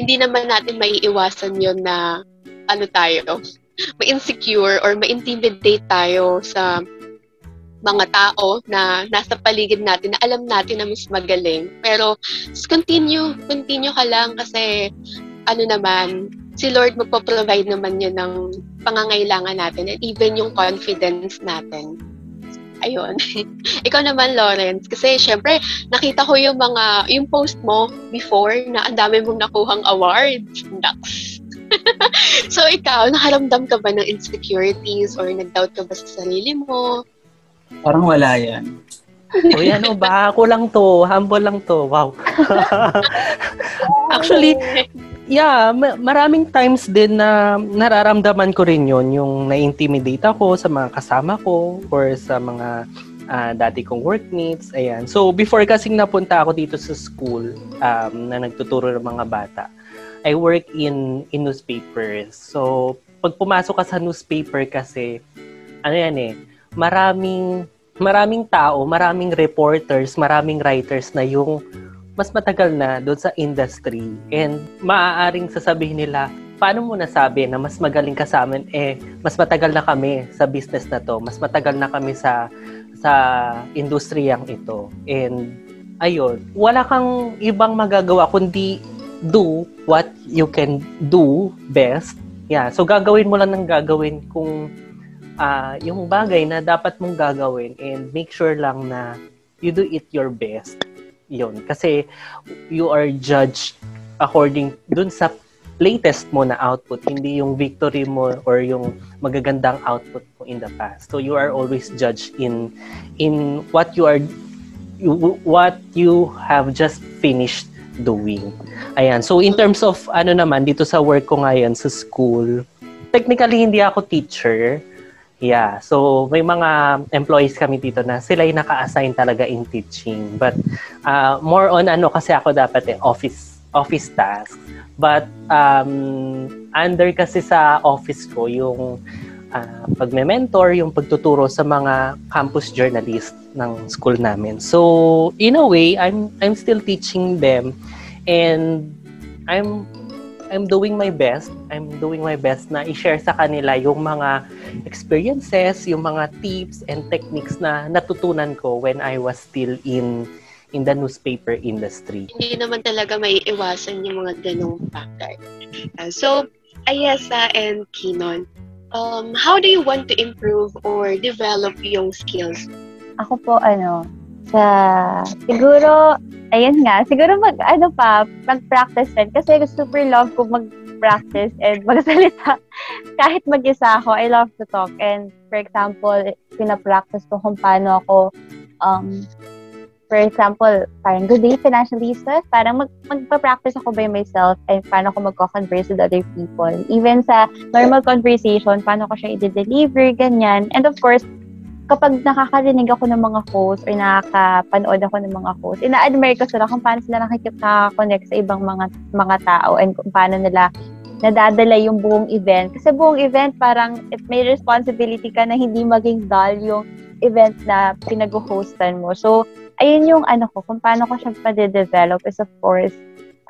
hindi naman natin maiiwasan yon na ano tayo, (laughs) ma-insecure or ma-intimidate tayo sa mga tao na nasa paligid natin na alam natin na mas magaling. Pero continue, continue ka lang kasi ano naman, si Lord magpo-provide naman yun ng pangangailangan natin and even yung confidence natin. Ayun. (laughs) Ikaw naman, Lawrence, kasi syempre, nakita ko yung mga, yung post mo before na ang dami mong nakuhang awards. Naks. (laughs) so, ikaw, nakaramdam ka ba ng insecurities or nag-doubt ka ba sa sarili mo? Parang wala yan. (laughs) Uy, ano ba? Ako lang to. Humble lang to. Wow. Actually, yeah, maraming times din na nararamdaman ko rin yon yung na-intimidate ako sa mga kasama ko or sa mga uh, dati kong workmates. Ayan. So, before kasing napunta ako dito sa school um, na nagtuturo ng mga bata, I work in, in newspapers. So, pag pumasok ka sa newspaper kasi, ano yan eh, maraming maraming tao, maraming reporters, maraming writers na yung mas matagal na doon sa industry and maaaring sasabihin nila, paano mo nasabi na mas magaling ka sa amin? Eh, mas matagal na kami sa business na to. Mas matagal na kami sa sa industriyang ito. And ayun, wala kang ibang magagawa kundi do what you can do best. Yeah, so gagawin mo lang ng gagawin kung uh, yung bagay na dapat mong gagawin and make sure lang na you do it your best. Yun. Kasi you are judged according dun sa latest mo na output, hindi yung victory mo or yung magagandang output mo in the past. So you are always judged in in what you are you, what you have just finished doing. Ayan. So in terms of ano naman dito sa work ko ngayon sa school, technically hindi ako teacher. Yeah. So, may mga employees kami dito na sila yung naka-assign talaga in teaching. But, uh, more on ano kasi ako dapat eh, office, office tasks. But, um, under kasi sa office ko, yung uh, pagme-mentor, yung pagtuturo sa mga campus journalist ng school namin. So, in a way, I'm, I'm still teaching them and I'm I'm doing my best. I'm doing my best na i-share sa kanila yung mga experiences, yung mga tips and techniques na natutunan ko when I was still in in the newspaper industry. Hindi naman talaga may iwasan yung mga ganong factor. Uh, so, Ayesa and Kinon, um, how do you want to improve or develop yung skills? Ako po, ano, sa, siguro, ayun nga, siguro mag, ano pa, mag-practice din. Kasi super love ko mag-practice and magsalita. (laughs) Kahit mag-isa ako, I love to talk. And for example, pinapractice ko kung paano ako, um, for example, parang good day, financially stress, parang mag, magpa-practice ako by myself and paano ko magko-converse with other people. Even sa normal conversation, paano ko siya i-deliver, ganyan. And of course, kapag nakakarinig ako ng mga hosts or nakakapanood ako ng mga hosts, ina-admire ko sila kung paano sila nakikita-connect sa ibang mga mga tao and kung paano nila nadadala yung buong event. Kasi buong event, parang it may responsibility ka na hindi maging dull yung event na pinag-hostan mo. So, ayun yung ano ko, kung paano ko siya pa-develop is of course,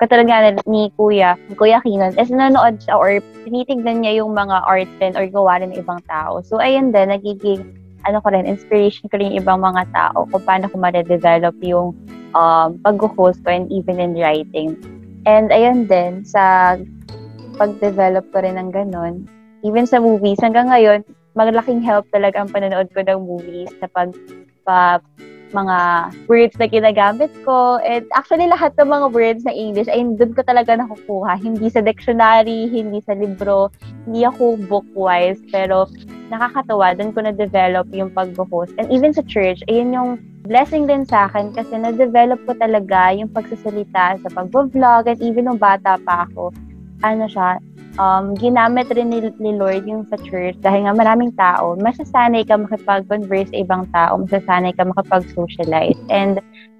katulad nga ni Kuya, Kuya Kinon, is nanonood siya or tinitignan niya yung mga art din or gawa ng ibang tao. So, ayun din, nagiging ano ko rin, inspiration ko rin ibang mga tao kung paano ko ma-develop yung um, pag-host ko and even in writing. And ayun din, sa pag-develop ko rin ng ganun, even sa movies, hanggang ngayon, malaking help talaga ang panonood ko ng movies sa pag pa, mga words na ginagamit ko. And actually, lahat ng mga words na English ay doon ko talaga nakukuha. Hindi sa dictionary, hindi sa libro, hindi ako book-wise. Pero nakakatawa, doon ko na-develop yung pag-host. And even sa church, ayun yung blessing din sa akin kasi na-develop ko talaga yung pagsasalita sa pag-vlog and even nung bata pa ako. Ano siya, um, ginamit rin ni, ni Lord yung sa church dahil nga maraming tao, masasanay ka makipag-converse sa ibang tao, masasanay ka makipag-socialize. And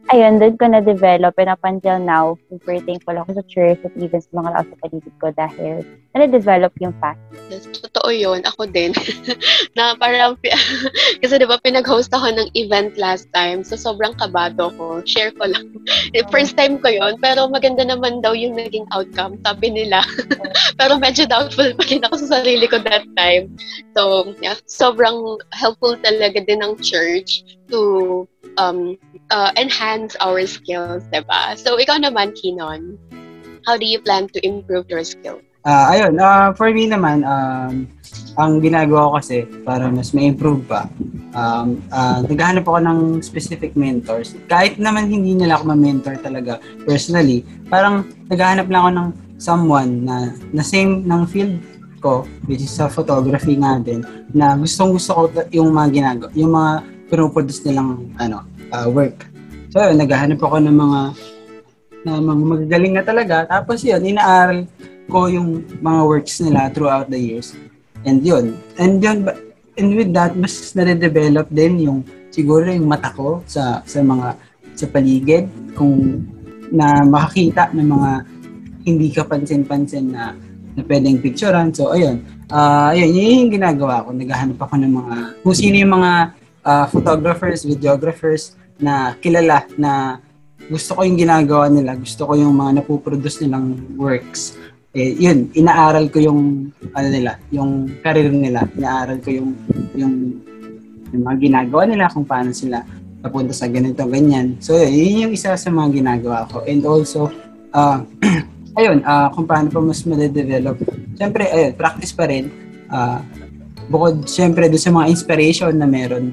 ayun, doon ko na-develop and up until now, super thankful ako sa church at even sa mga tao sa paligid ko dahil na-develop yung fact. Totoo yun. Ako din. (laughs) na parang, (laughs) kasi di ba pinag-host ako ng event last time, so sobrang kabado ko. Share ko lang. (laughs) First time ko yon pero maganda naman daw yung naging outcome, sabi nila. pero medyo doubtful pa rin ako sa sarili ko that time. So, yeah, sobrang helpful talaga din ng church to um, uh, enhance our skills, diba? So, ikaw naman, Kinon, how do you plan to improve your skills? Uh, ayun, uh, for me naman, um, ang ginagawa ko kasi para mas ma-improve pa, um, uh, naghahanap ako ng specific mentors. Kahit naman hindi nila ako ma-mentor talaga personally, parang naghahanap lang ako ng someone na, na same ng field ko, which is sa photography nga din, na gustong gusto ko yung mga ginagawa, yung mga pinoproduce nilang ano, uh, work. So, yun, naghahanap ako ng mga na mga magagaling na talaga. Tapos yun, inaaral ko yung mga works nila throughout the years. And yun. And yun, and with that, mas nade-develop din yung siguro yung mata ko sa sa mga sa paligid kung na makakita ng mga hindi ka pansin-pansin na na pwedeng picturean. So, ayun. Uh, ayun, yun yung ginagawa ko. Naghahanap ako ng mga, kung sino yung mga uh, photographers, videographers na kilala na gusto ko yung ginagawa nila, gusto ko yung mga napoproduce nilang works. Eh, yun, inaaral ko yung ano nila, yung career nila. Inaaral ko yung yung yung mga ginagawa nila kung paano sila napunta sa ganito, ganyan. So, yun yung isa sa mga ginagawa ko. And also, uh, (clears throat) ayun, uh, kung paano pa mas ma-develop. Siyempre, ayun, practice pa rin. Uh, bukod, siyempre, doon sa mga inspiration na meron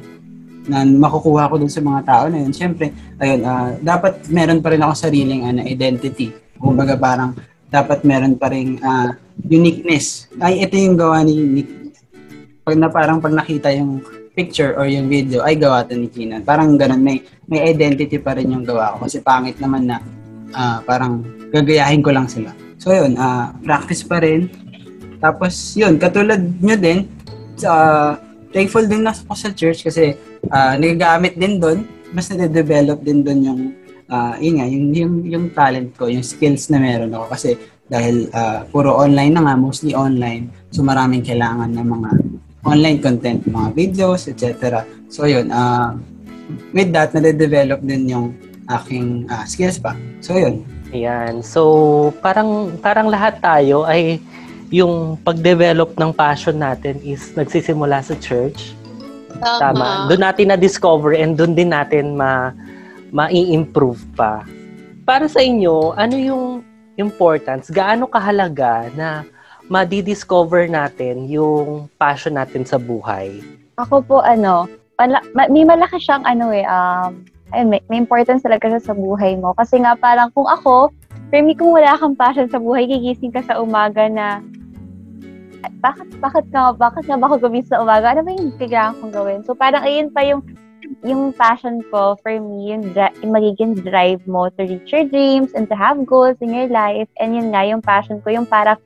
na makukuha ko dun sa mga tao na yun, syempre, ayun, uh, dapat meron pa rin ako sariling uh, identity. Kumbaga parang dapat meron pa rin uh, uniqueness. Ay, ito yung gawa ni Nick. Pag na parang pag nakita yung picture or yung video, ay gawa to ni Kinan. Parang ganun, may, may identity pa rin yung gawa ko. Kasi pangit naman na uh, parang gagayahin ko lang sila. So yun, uh, practice pa rin. Tapos yun, katulad nyo din, sa uh, thankful din ako sa church kasi uh, nagagamit din doon, mas na-develop din doon yung uh, yun nga, yung, yung, yung talent ko, yung skills na meron ako kasi dahil uh, puro online na nga, mostly online, so maraming kailangan ng mga online content, mga videos, etc. So yun, uh, with that, nade-develop din yung aking uh, skills pa. So yun. Ayan. So parang parang lahat tayo ay yung pag-develop ng passion natin is nagsisimula sa church Tama. Tama. Doon natin na-discover and doon din natin ma ma-improve pa. Para sa inyo, ano yung importance, gaano kahalaga na madidiscover natin yung passion natin sa buhay? Ako po, ano, pala, ma- may malaki siyang, ano eh, um, ayun, may, may importance talaga siya sa buhay mo. Kasi nga, parang kung ako, for me, kung wala kang passion sa buhay, gigising ka sa umaga na, "Ay, bakit, bakit nga, bakit nga ba ako gumising sa umaga? Ano ba yung kailangan kong gawin? So, parang ayun pa yung, yung passion ko for me, yung, dri- yung magiging drive mo to reach your dreams and to have goals in your life. And yun nga, yung passion ko, yung parang,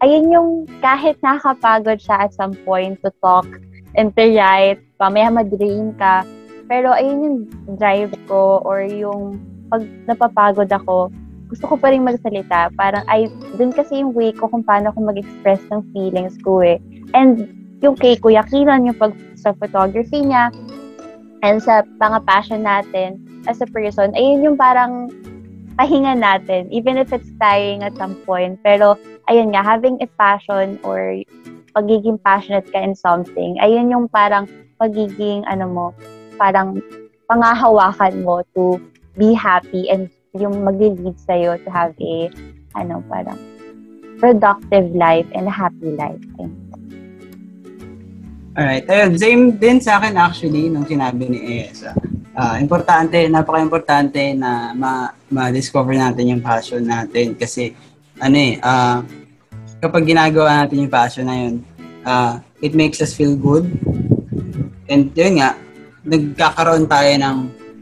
ayun yung kahit nakakapagod siya at some point to talk and to write, pamaya ma-drain ka. Pero ayun yung drive ko or yung pag napapagod ako, gusto ko pa rin magsalita. Parang ay, dun kasi yung way ko kung paano ko mag-express ng feelings ko eh. And yung kay Kuya Kinan, yung pag sa photography niya, and sa mga passion natin as a person, ayun yung parang pahinga natin, even if it's tiring at some point. Pero, ayun nga, having a passion or pagiging passionate ka in something, ayun yung parang pagiging, ano mo, parang pangahawakan mo to be happy and yung mag-lead sa'yo to have a, ano, parang productive life and happy life. Alright. Ayun, same din sa akin actually nung sinabi ni Esa. Ah, importante, napaka-importante na ma- ma-discover natin yung passion natin kasi ano eh, ah, kapag ginagawa natin yung passion na yun, ah, it makes us feel good. And yun nga, nagkakaroon tayo ng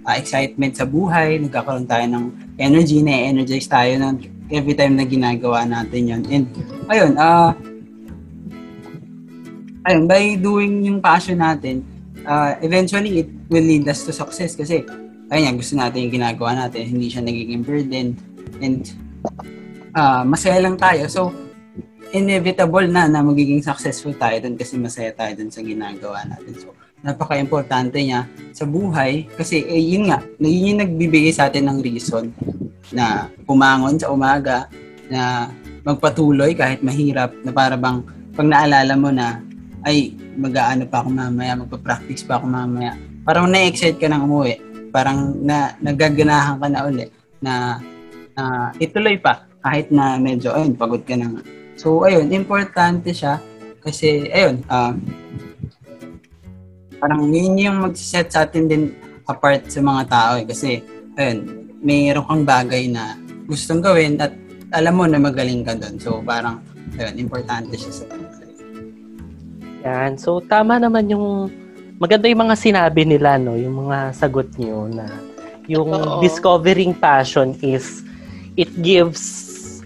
ah, excitement sa buhay, nagkakaroon tayo ng energy, na-energize tayo ng every time na ginagawa natin yun. And ayun, ah, ayun, by doing yung passion natin, uh, eventually it will lead us to success kasi ayun nga, gusto natin yung ginagawa natin, hindi siya nagiging burden and uh, masaya lang tayo. So, inevitable na na magiging successful tayo dun kasi masaya tayo dun sa ginagawa natin. So, napaka-importante niya sa buhay kasi eh, yun nga, yun yung nagbibigay sa atin ng reason na pumangon sa umaga, na magpatuloy kahit mahirap, na para bang pag naalala mo na ay mag-aano pa ako mamaya, magpa-practice pa ako mamaya. Parang na-excite ka nang umuwi. Parang na nagaganahan ka na uli na na ituloy pa kahit na medyo ayun pagod ka na nga. So ayun, importante siya kasi ayun, ah parang yun yung mag-set sa atin din apart sa mga tao eh. Kasi ayun, mayroon kang bagay na gustong gawin at alam mo na magaling ka doon. So parang ayun, importante siya sa atin. Yan. So, tama naman yung maganda yung mga sinabi nila, no? Yung mga sagot niyo na yung Totoo. discovering passion is it gives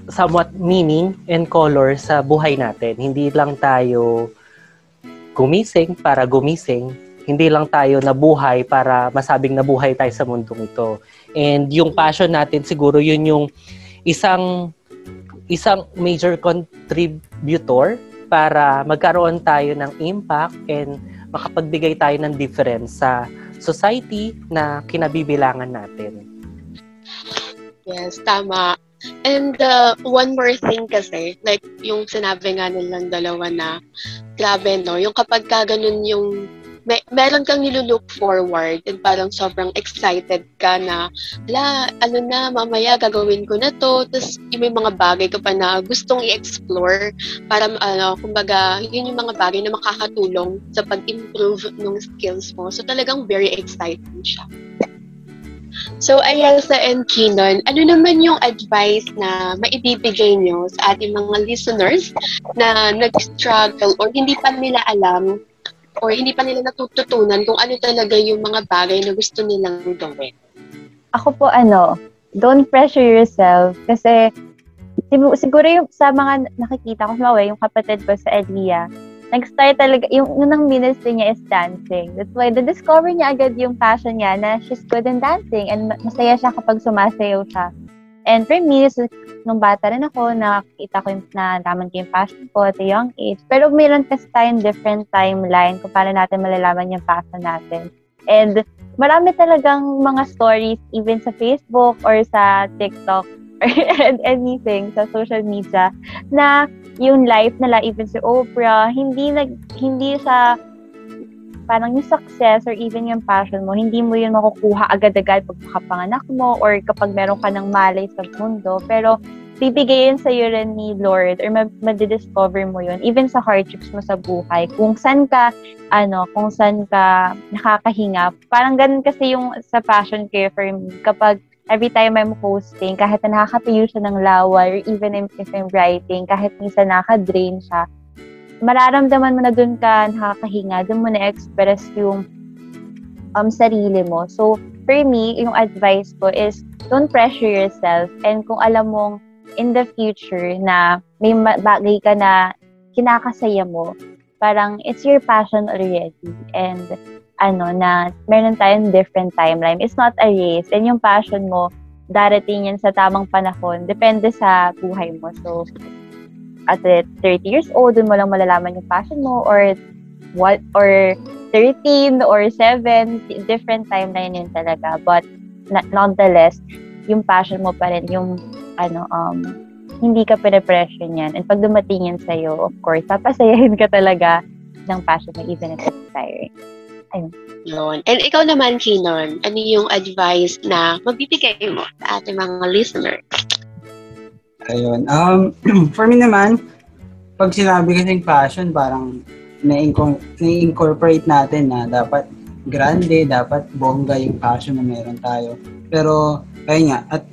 somewhat meaning and color sa buhay natin. Hindi lang tayo gumising para gumising. Hindi lang tayo nabuhay para masabing nabuhay tayo sa mundong ito. And yung passion natin siguro yun yung isang isang major contributor para magkaroon tayo ng impact and makapagbigay tayo ng difference sa society na kinabibilangan natin. Yes, tama. And uh, one more thing kasi, like yung sinabi nga nilang dalawa na, grabe no, yung kapag ka ganun yung, may, meron kang nilulook forward and parang sobrang excited ka na, la, ano na, mamaya gagawin ko na to, tapos may mga bagay ka pa na gustong i-explore para, ano, kumbaga, yun yung mga bagay na makakatulong sa pag-improve ng skills mo. So talagang very exciting siya. So, Ayelsa and Kinon, ano naman yung advice na maibibigay nyo sa ating mga listeners na nag-struggle or hindi pa nila alam or hindi pa nila natututunan kung ano talaga yung mga bagay na gusto nilang gawin? Ako po ano, don't pressure yourself kasi sigu- siguro yung sa mga nakikita ko, halimbawa, yung kapatid ko sa Elia, nag-start talaga, yung unang ministry niya is dancing. That's why, na-discover niya agad yung passion niya na she's good in dancing and ma- masaya siya kapag sumasayaw siya. And for me, nung bata rin ako, nakita ko yung, na naman ko yung passion ko at a young age. Pero meron kasi tayong different timeline kung paano natin malalaman yung passion natin. And marami talagang mga stories even sa Facebook or sa TikTok (laughs) or anything sa social media na yung life nila even si Oprah hindi nag hindi sa parang yung success or even yung passion mo hindi mo yun makukuha agad-agad pag makapanganak mo or kapag meron ka ng malay sa mundo. Pero bibigayin sa iyo rin ni Lord or ma- madidiscover mo yun even sa hardships mo sa buhay. Kung saan ka ano kung saan ka nakakahinga. Parang ganun kasi yung sa passion care for me. Kapag every time I'm hosting kahit na nakakatayo siya ng laway or even if, if I'm writing kahit minsan nakaka-drain siya mararamdaman mo na dun ka nakakahinga dun mo na-express yung um, sarili mo so for me yung advice ko is don't pressure yourself and kung alam mong in the future na may bagay ka na kinakasaya mo, parang it's your passion already and ano na meron tayong different timeline. It's not a race and yung passion mo darating yan sa tamang panahon. Depende sa buhay mo. So, at 30 years old, dun mo lang malalaman yung passion mo or what or 13 or 7, different timeline yun talaga. But nonetheless, yung passion mo pa rin, yung ano, um, hindi ka pinapressure niyan. And pag dumating yan sa'yo, of course, papasayahin ka talaga ng passion mo even if it's tiring. Ayun. Yun. And ikaw naman, Kinon, ano yung advice na mabibigay mo sa ating mga listeners? Ayun. Um, (clears throat) for me naman, pag sinabi kasing passion, parang na-incorporate natin na dapat grande, dapat bongga yung passion na meron tayo. Pero, ayun nga, at,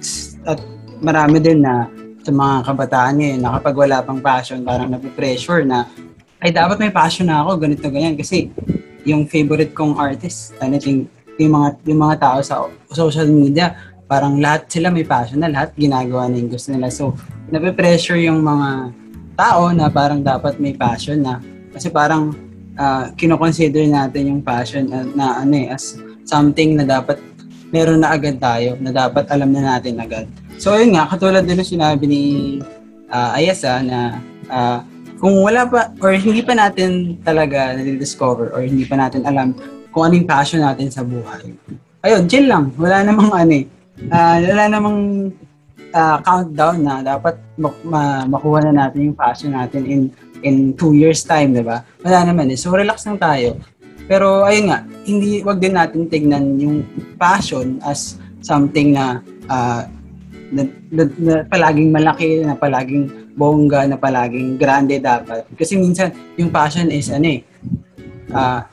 at marami din na sa mga kabataan ngayon na kapag wala pang passion, parang napipressure na, ay dapat may passion na ako, ganito, ganyan. Kasi yung favorite kong artist, ano, yung, yung, mga, yung mga tao sa social media, parang lahat sila may passion na, lahat ginagawa na yung gusto nila. So, napipressure yung mga tao na parang dapat may passion na. Kasi parang uh, kinoconsider natin yung passion na, na ano eh, as something na dapat meron na agad tayo, na dapat alam na natin agad. So, yun nga, katulad din ng sinabi ni uh, Ayasa na uh, kung wala pa, or hindi pa natin talaga na-discover, or hindi pa natin alam kung ano yung passion natin sa buhay. Ayun, chill lang. Wala namang ano eh. Uh, wala namang uh, countdown na dapat mak- ma- makuha na natin yung passion natin in in two years time, di ba? Wala naman eh. So, relax lang tayo. Pero, ayun nga, hindi, wag din natin tignan yung passion as something na, uh, na, na, na palaging malaki, na palaging bongga, na palaging grande dapat. Kasi minsan, yung passion is ano eh, uh,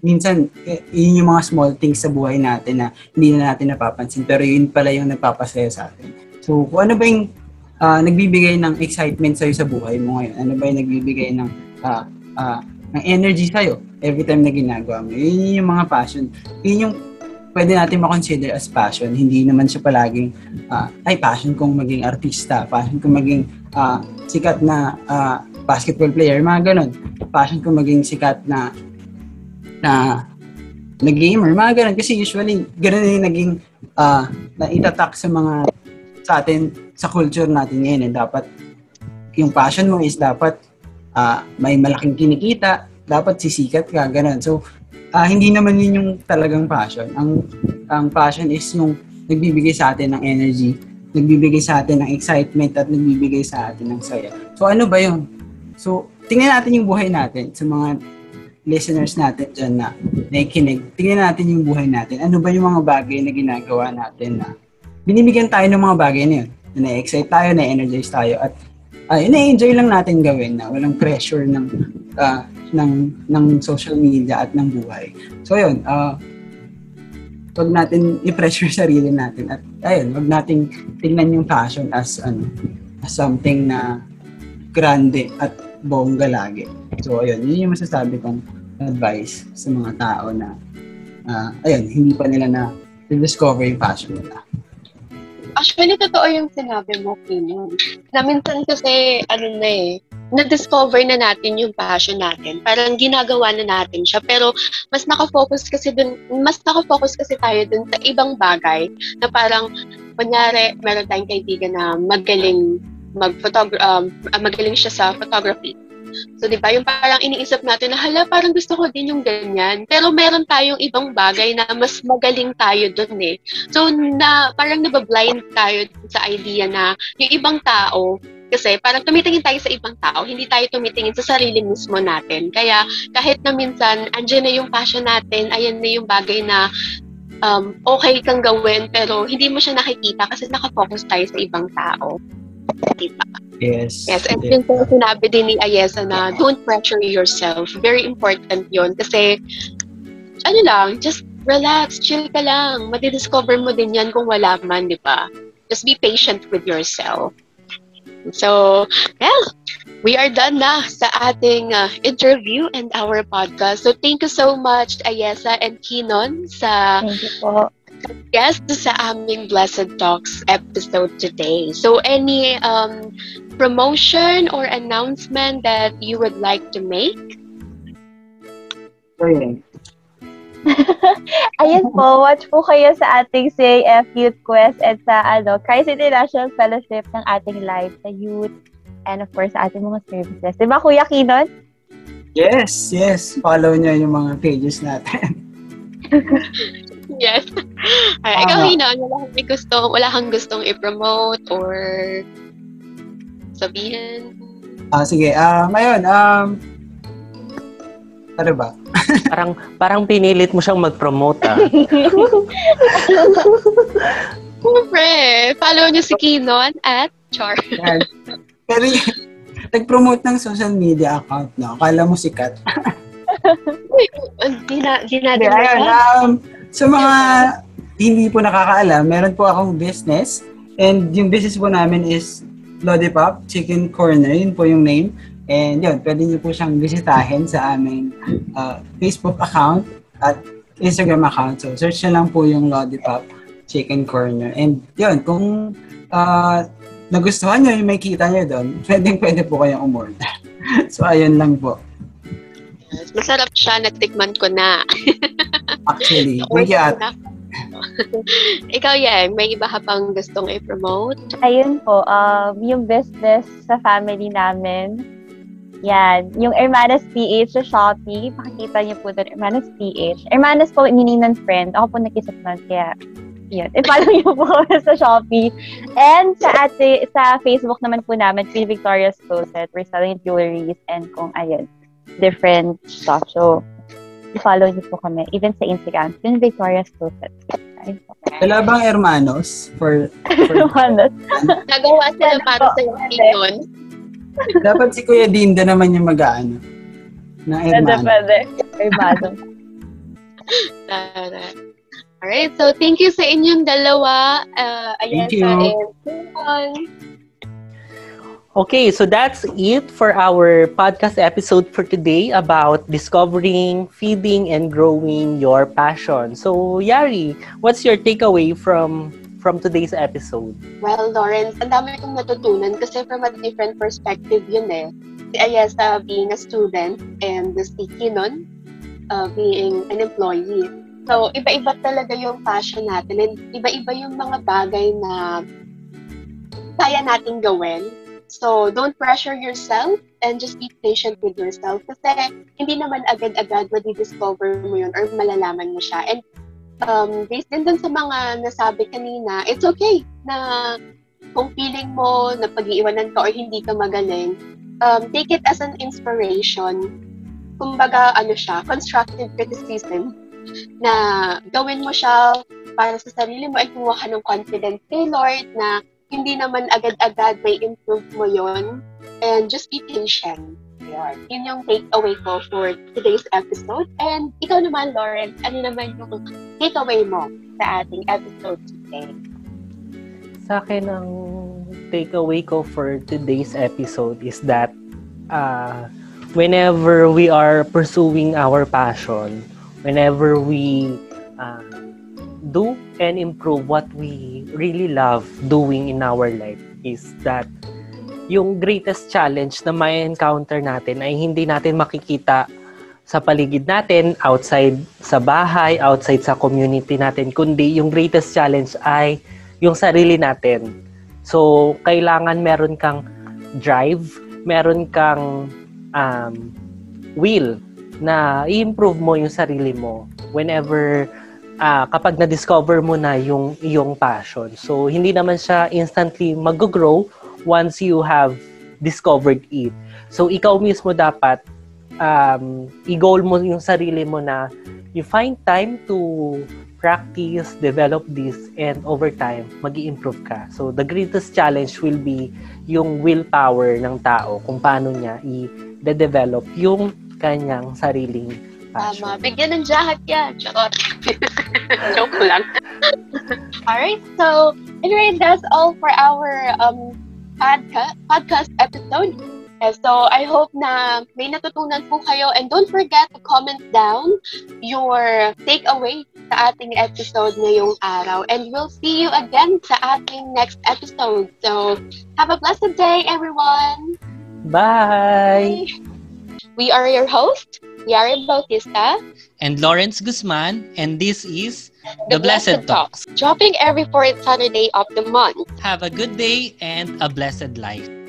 minsan, yun yung mga small things sa buhay natin na hindi na natin napapansin. Pero yun pala yung nagpapasaya sa atin. So, kung ano ba yung uh, nagbibigay ng excitement sa'yo sa buhay mo ngayon? Ano ba yung nagbibigay ng, uh, uh, ng energy sa'yo every time na ginagawa mo? Yun yung mga passion. Yun yung pwede natin makonsider as passion. Hindi naman siya palaging, uh, ay, passion kong maging artista, passion kong maging uh, sikat na uh, basketball player, mga ganun. Passion kong maging sikat na na na gamer, mga ganun. Kasi usually, ganun yung naging uh, na itatak sa mga sa atin, sa culture natin ngayon, eh, dapat yung passion mo is dapat uh, may malaking kinikita, dapat sisikat ka, ganun. So, uh, hindi naman yun yung talagang passion. Ang, ang passion is yung nagbibigay sa atin ng energy, nagbibigay sa atin ng excitement at nagbibigay sa atin ng saya. So, ano ba yun? So, tingnan natin yung buhay natin sa mga listeners natin dyan na nakikinig. Tingnan natin yung buhay natin. Ano ba yung mga bagay na ginagawa natin na binibigyan tayo ng mga bagay na yun. Na-excite tayo, na-energize tayo, at uh, na-enjoy lang natin gawin na walang pressure ng uh, ng ng social media at ng buhay. So yun, uh, wag natin i-pressure (laughs) sarili natin at ayun, wag nating tingnan yung passion as ano, as something na grande at bongga lagi. So ayun, yun yung masasabi kong advice sa mga tao na uh, ayun, hindi pa nila na discover yung passion nila. Actually, totoo yung sinabi mo, Kino. Na minsan kasi, ano na eh, na-discover na natin yung passion natin. Parang ginagawa na natin siya. Pero mas nakafocus kasi dun, mas nakafocus kasi tayo dun sa ibang bagay na parang, kunyari, meron tayong kaibigan na magaling mag um, magaling siya sa photography. So, di ba, yung parang iniisip natin na, hala, parang gusto ko din yung ganyan. Pero meron tayong ibang bagay na mas magaling tayo dun eh. So, na, parang nabablind tayo sa idea na yung ibang tao, kasi parang tumitingin tayo sa ibang tao, hindi tayo tumitingin sa sarili mismo natin. Kaya kahit na minsan, andyan na yung passion natin, ayan na yung bagay na um, okay kang gawin, pero hindi mo siya nakikita kasi nakafocus tayo sa ibang tao. Diba? Yes. Yes, and Yeah. yun po sinabi din ni Ayesa na don't pressure yourself. Very important yun kasi ano lang, just relax, chill ka lang. Madidiscover mo din yan kung wala man, di ba? Just be patient with yourself. So, yeah, we are done na sa ating uh, interview and our podcast. So, thank you so much, Ayesa and Kinon, sa Thank you po. Guest sa aming Blessed Talks episode today. So, any um, promotion or announcement that you would like to make? So, yun. (laughs) Ayun po, watch po kayo sa ating CAF Youth Quest at sa ano, Christ International Fellowship ng ating live sa youth and of course sa ating mga services. Diba Kuya Kinon? Yes, yes. Follow nyo yung mga pages natin. (laughs) (laughs) Yes. Ay, ikaw, Tama. Hina, wala kang may gusto, wala kang gustong i-promote or sabihin? Ah, sige. Ah, ngayon, um, ano ba? (laughs) Parang parang pinilit mo siyang mag-promote ah. (laughs) Siyempre, follow niyo si Kinon at Char. Yan. Pero nag-promote ng social media account, no? Akala mo sikat. Di na, di na, di na. um, sa mga hindi po nakakaalam, meron po akong business. And yung business po namin is Lollipop Chicken Corner. Yun po yung name. And yun, pwede niyo po siyang bisitahin sa aming uh, Facebook account at Instagram account. So, search na lang po yung Lollipop Chicken Corner. And yun, kung uh, nagustuhan nyo yung may kita nyo doon, (laughs) pwede, pwede po kayong umorder. (laughs) so, ayun lang po. Masarap siya, natikman ko na. (laughs) Actually, (laughs) ate. (laughs) Ikaw yan, may iba ka pang gustong i-promote? Ayun po, um, yung business sa family namin, yan, yung Hermanas PH sa Shopee, makikita niyo po doon, Hermanas PH. Hermanas po, meaning ng friend. Ako po nakisip nun, kaya yun. I-follow niyo po (laughs) sa Shopee. And sa ate, sa Facebook naman po namin, Queen Victoria's Closet. We're selling jewelries and kung ayun, different stuff. So, i-follow niyo po kami. Even sa Instagram, Queen Victoria's Closet. Wala bang hermanos for, for (laughs) Hermanas. Nagawa sila para sa Kinon. dapat si Kuya Dinda naman yung mag-aano ng Pwede, hermano. pwede. Hermanos. (laughs) Tara. Alright, so thank you sa inyong dalawa. Uh, you. and Kinon. Okay, so that's it for our podcast episode for today about discovering, feeding, and growing your passion. So, Yari, what's your takeaway from from today's episode? Well, Lawrence, ang dami kong natutunan kasi from a different perspective yun eh. Si Ayesa being a student and si Kinon uh, being an employee. So, iba-iba talaga yung passion natin and iba-iba yung mga bagay na kaya nating gawin. So, don't pressure yourself and just be patient with yourself kasi hindi naman agad-agad madidiscover mo yun or malalaman mo siya. And um, based din dun sa mga nasabi kanina, it's okay na kung feeling mo na pag-iiwanan ka or hindi ka magaling, um, take it as an inspiration. Kumbaga, ano siya, constructive criticism na gawin mo siya para sa sarili mo ay kumuha ka ng confidence kay Lord na hindi naman agad-agad may improve mo yon and just be patient. Yun. Yun yung takeaway ko for today's episode. And ikaw naman, Lauren, ano naman yung takeaway mo sa ating episode today? Sa akin, ang takeaway ko for today's episode is that uh, whenever we are pursuing our passion, whenever we uh, do and improve what we really love doing in our life is that yung greatest challenge na may encounter natin ay hindi natin makikita sa paligid natin, outside sa bahay, outside sa community natin, kundi yung greatest challenge ay yung sarili natin. So, kailangan meron kang drive, meron kang um, will na i-improve mo yung sarili mo whenever ah, kapag na-discover mo na yung iyong passion. So, hindi naman siya instantly mag-grow once you have discovered it. So, ikaw mismo dapat um, i-goal mo yung sarili mo na you find time to practice, develop this, and over time, mag improve ka. So, the greatest challenge will be yung willpower ng tao kung paano niya i-develop yung kanyang sariling. Tama. Bigyan ng jacket yan. Charot. (laughs) Joke lang. (laughs) Alright, so anyway, that's all for our um podcast, podcast episode. So, I hope na may natutunan po kayo and don't forget to comment down your takeaway sa ating episode ngayong araw. And we'll see you again sa ating next episode. So, have a blessed day, everyone! Bye! We are your host, Yari Bautista. And Lawrence Guzman, and this is The Blessed Talks. Dropping every fourth Saturday of the month. Have a good day and a blessed life.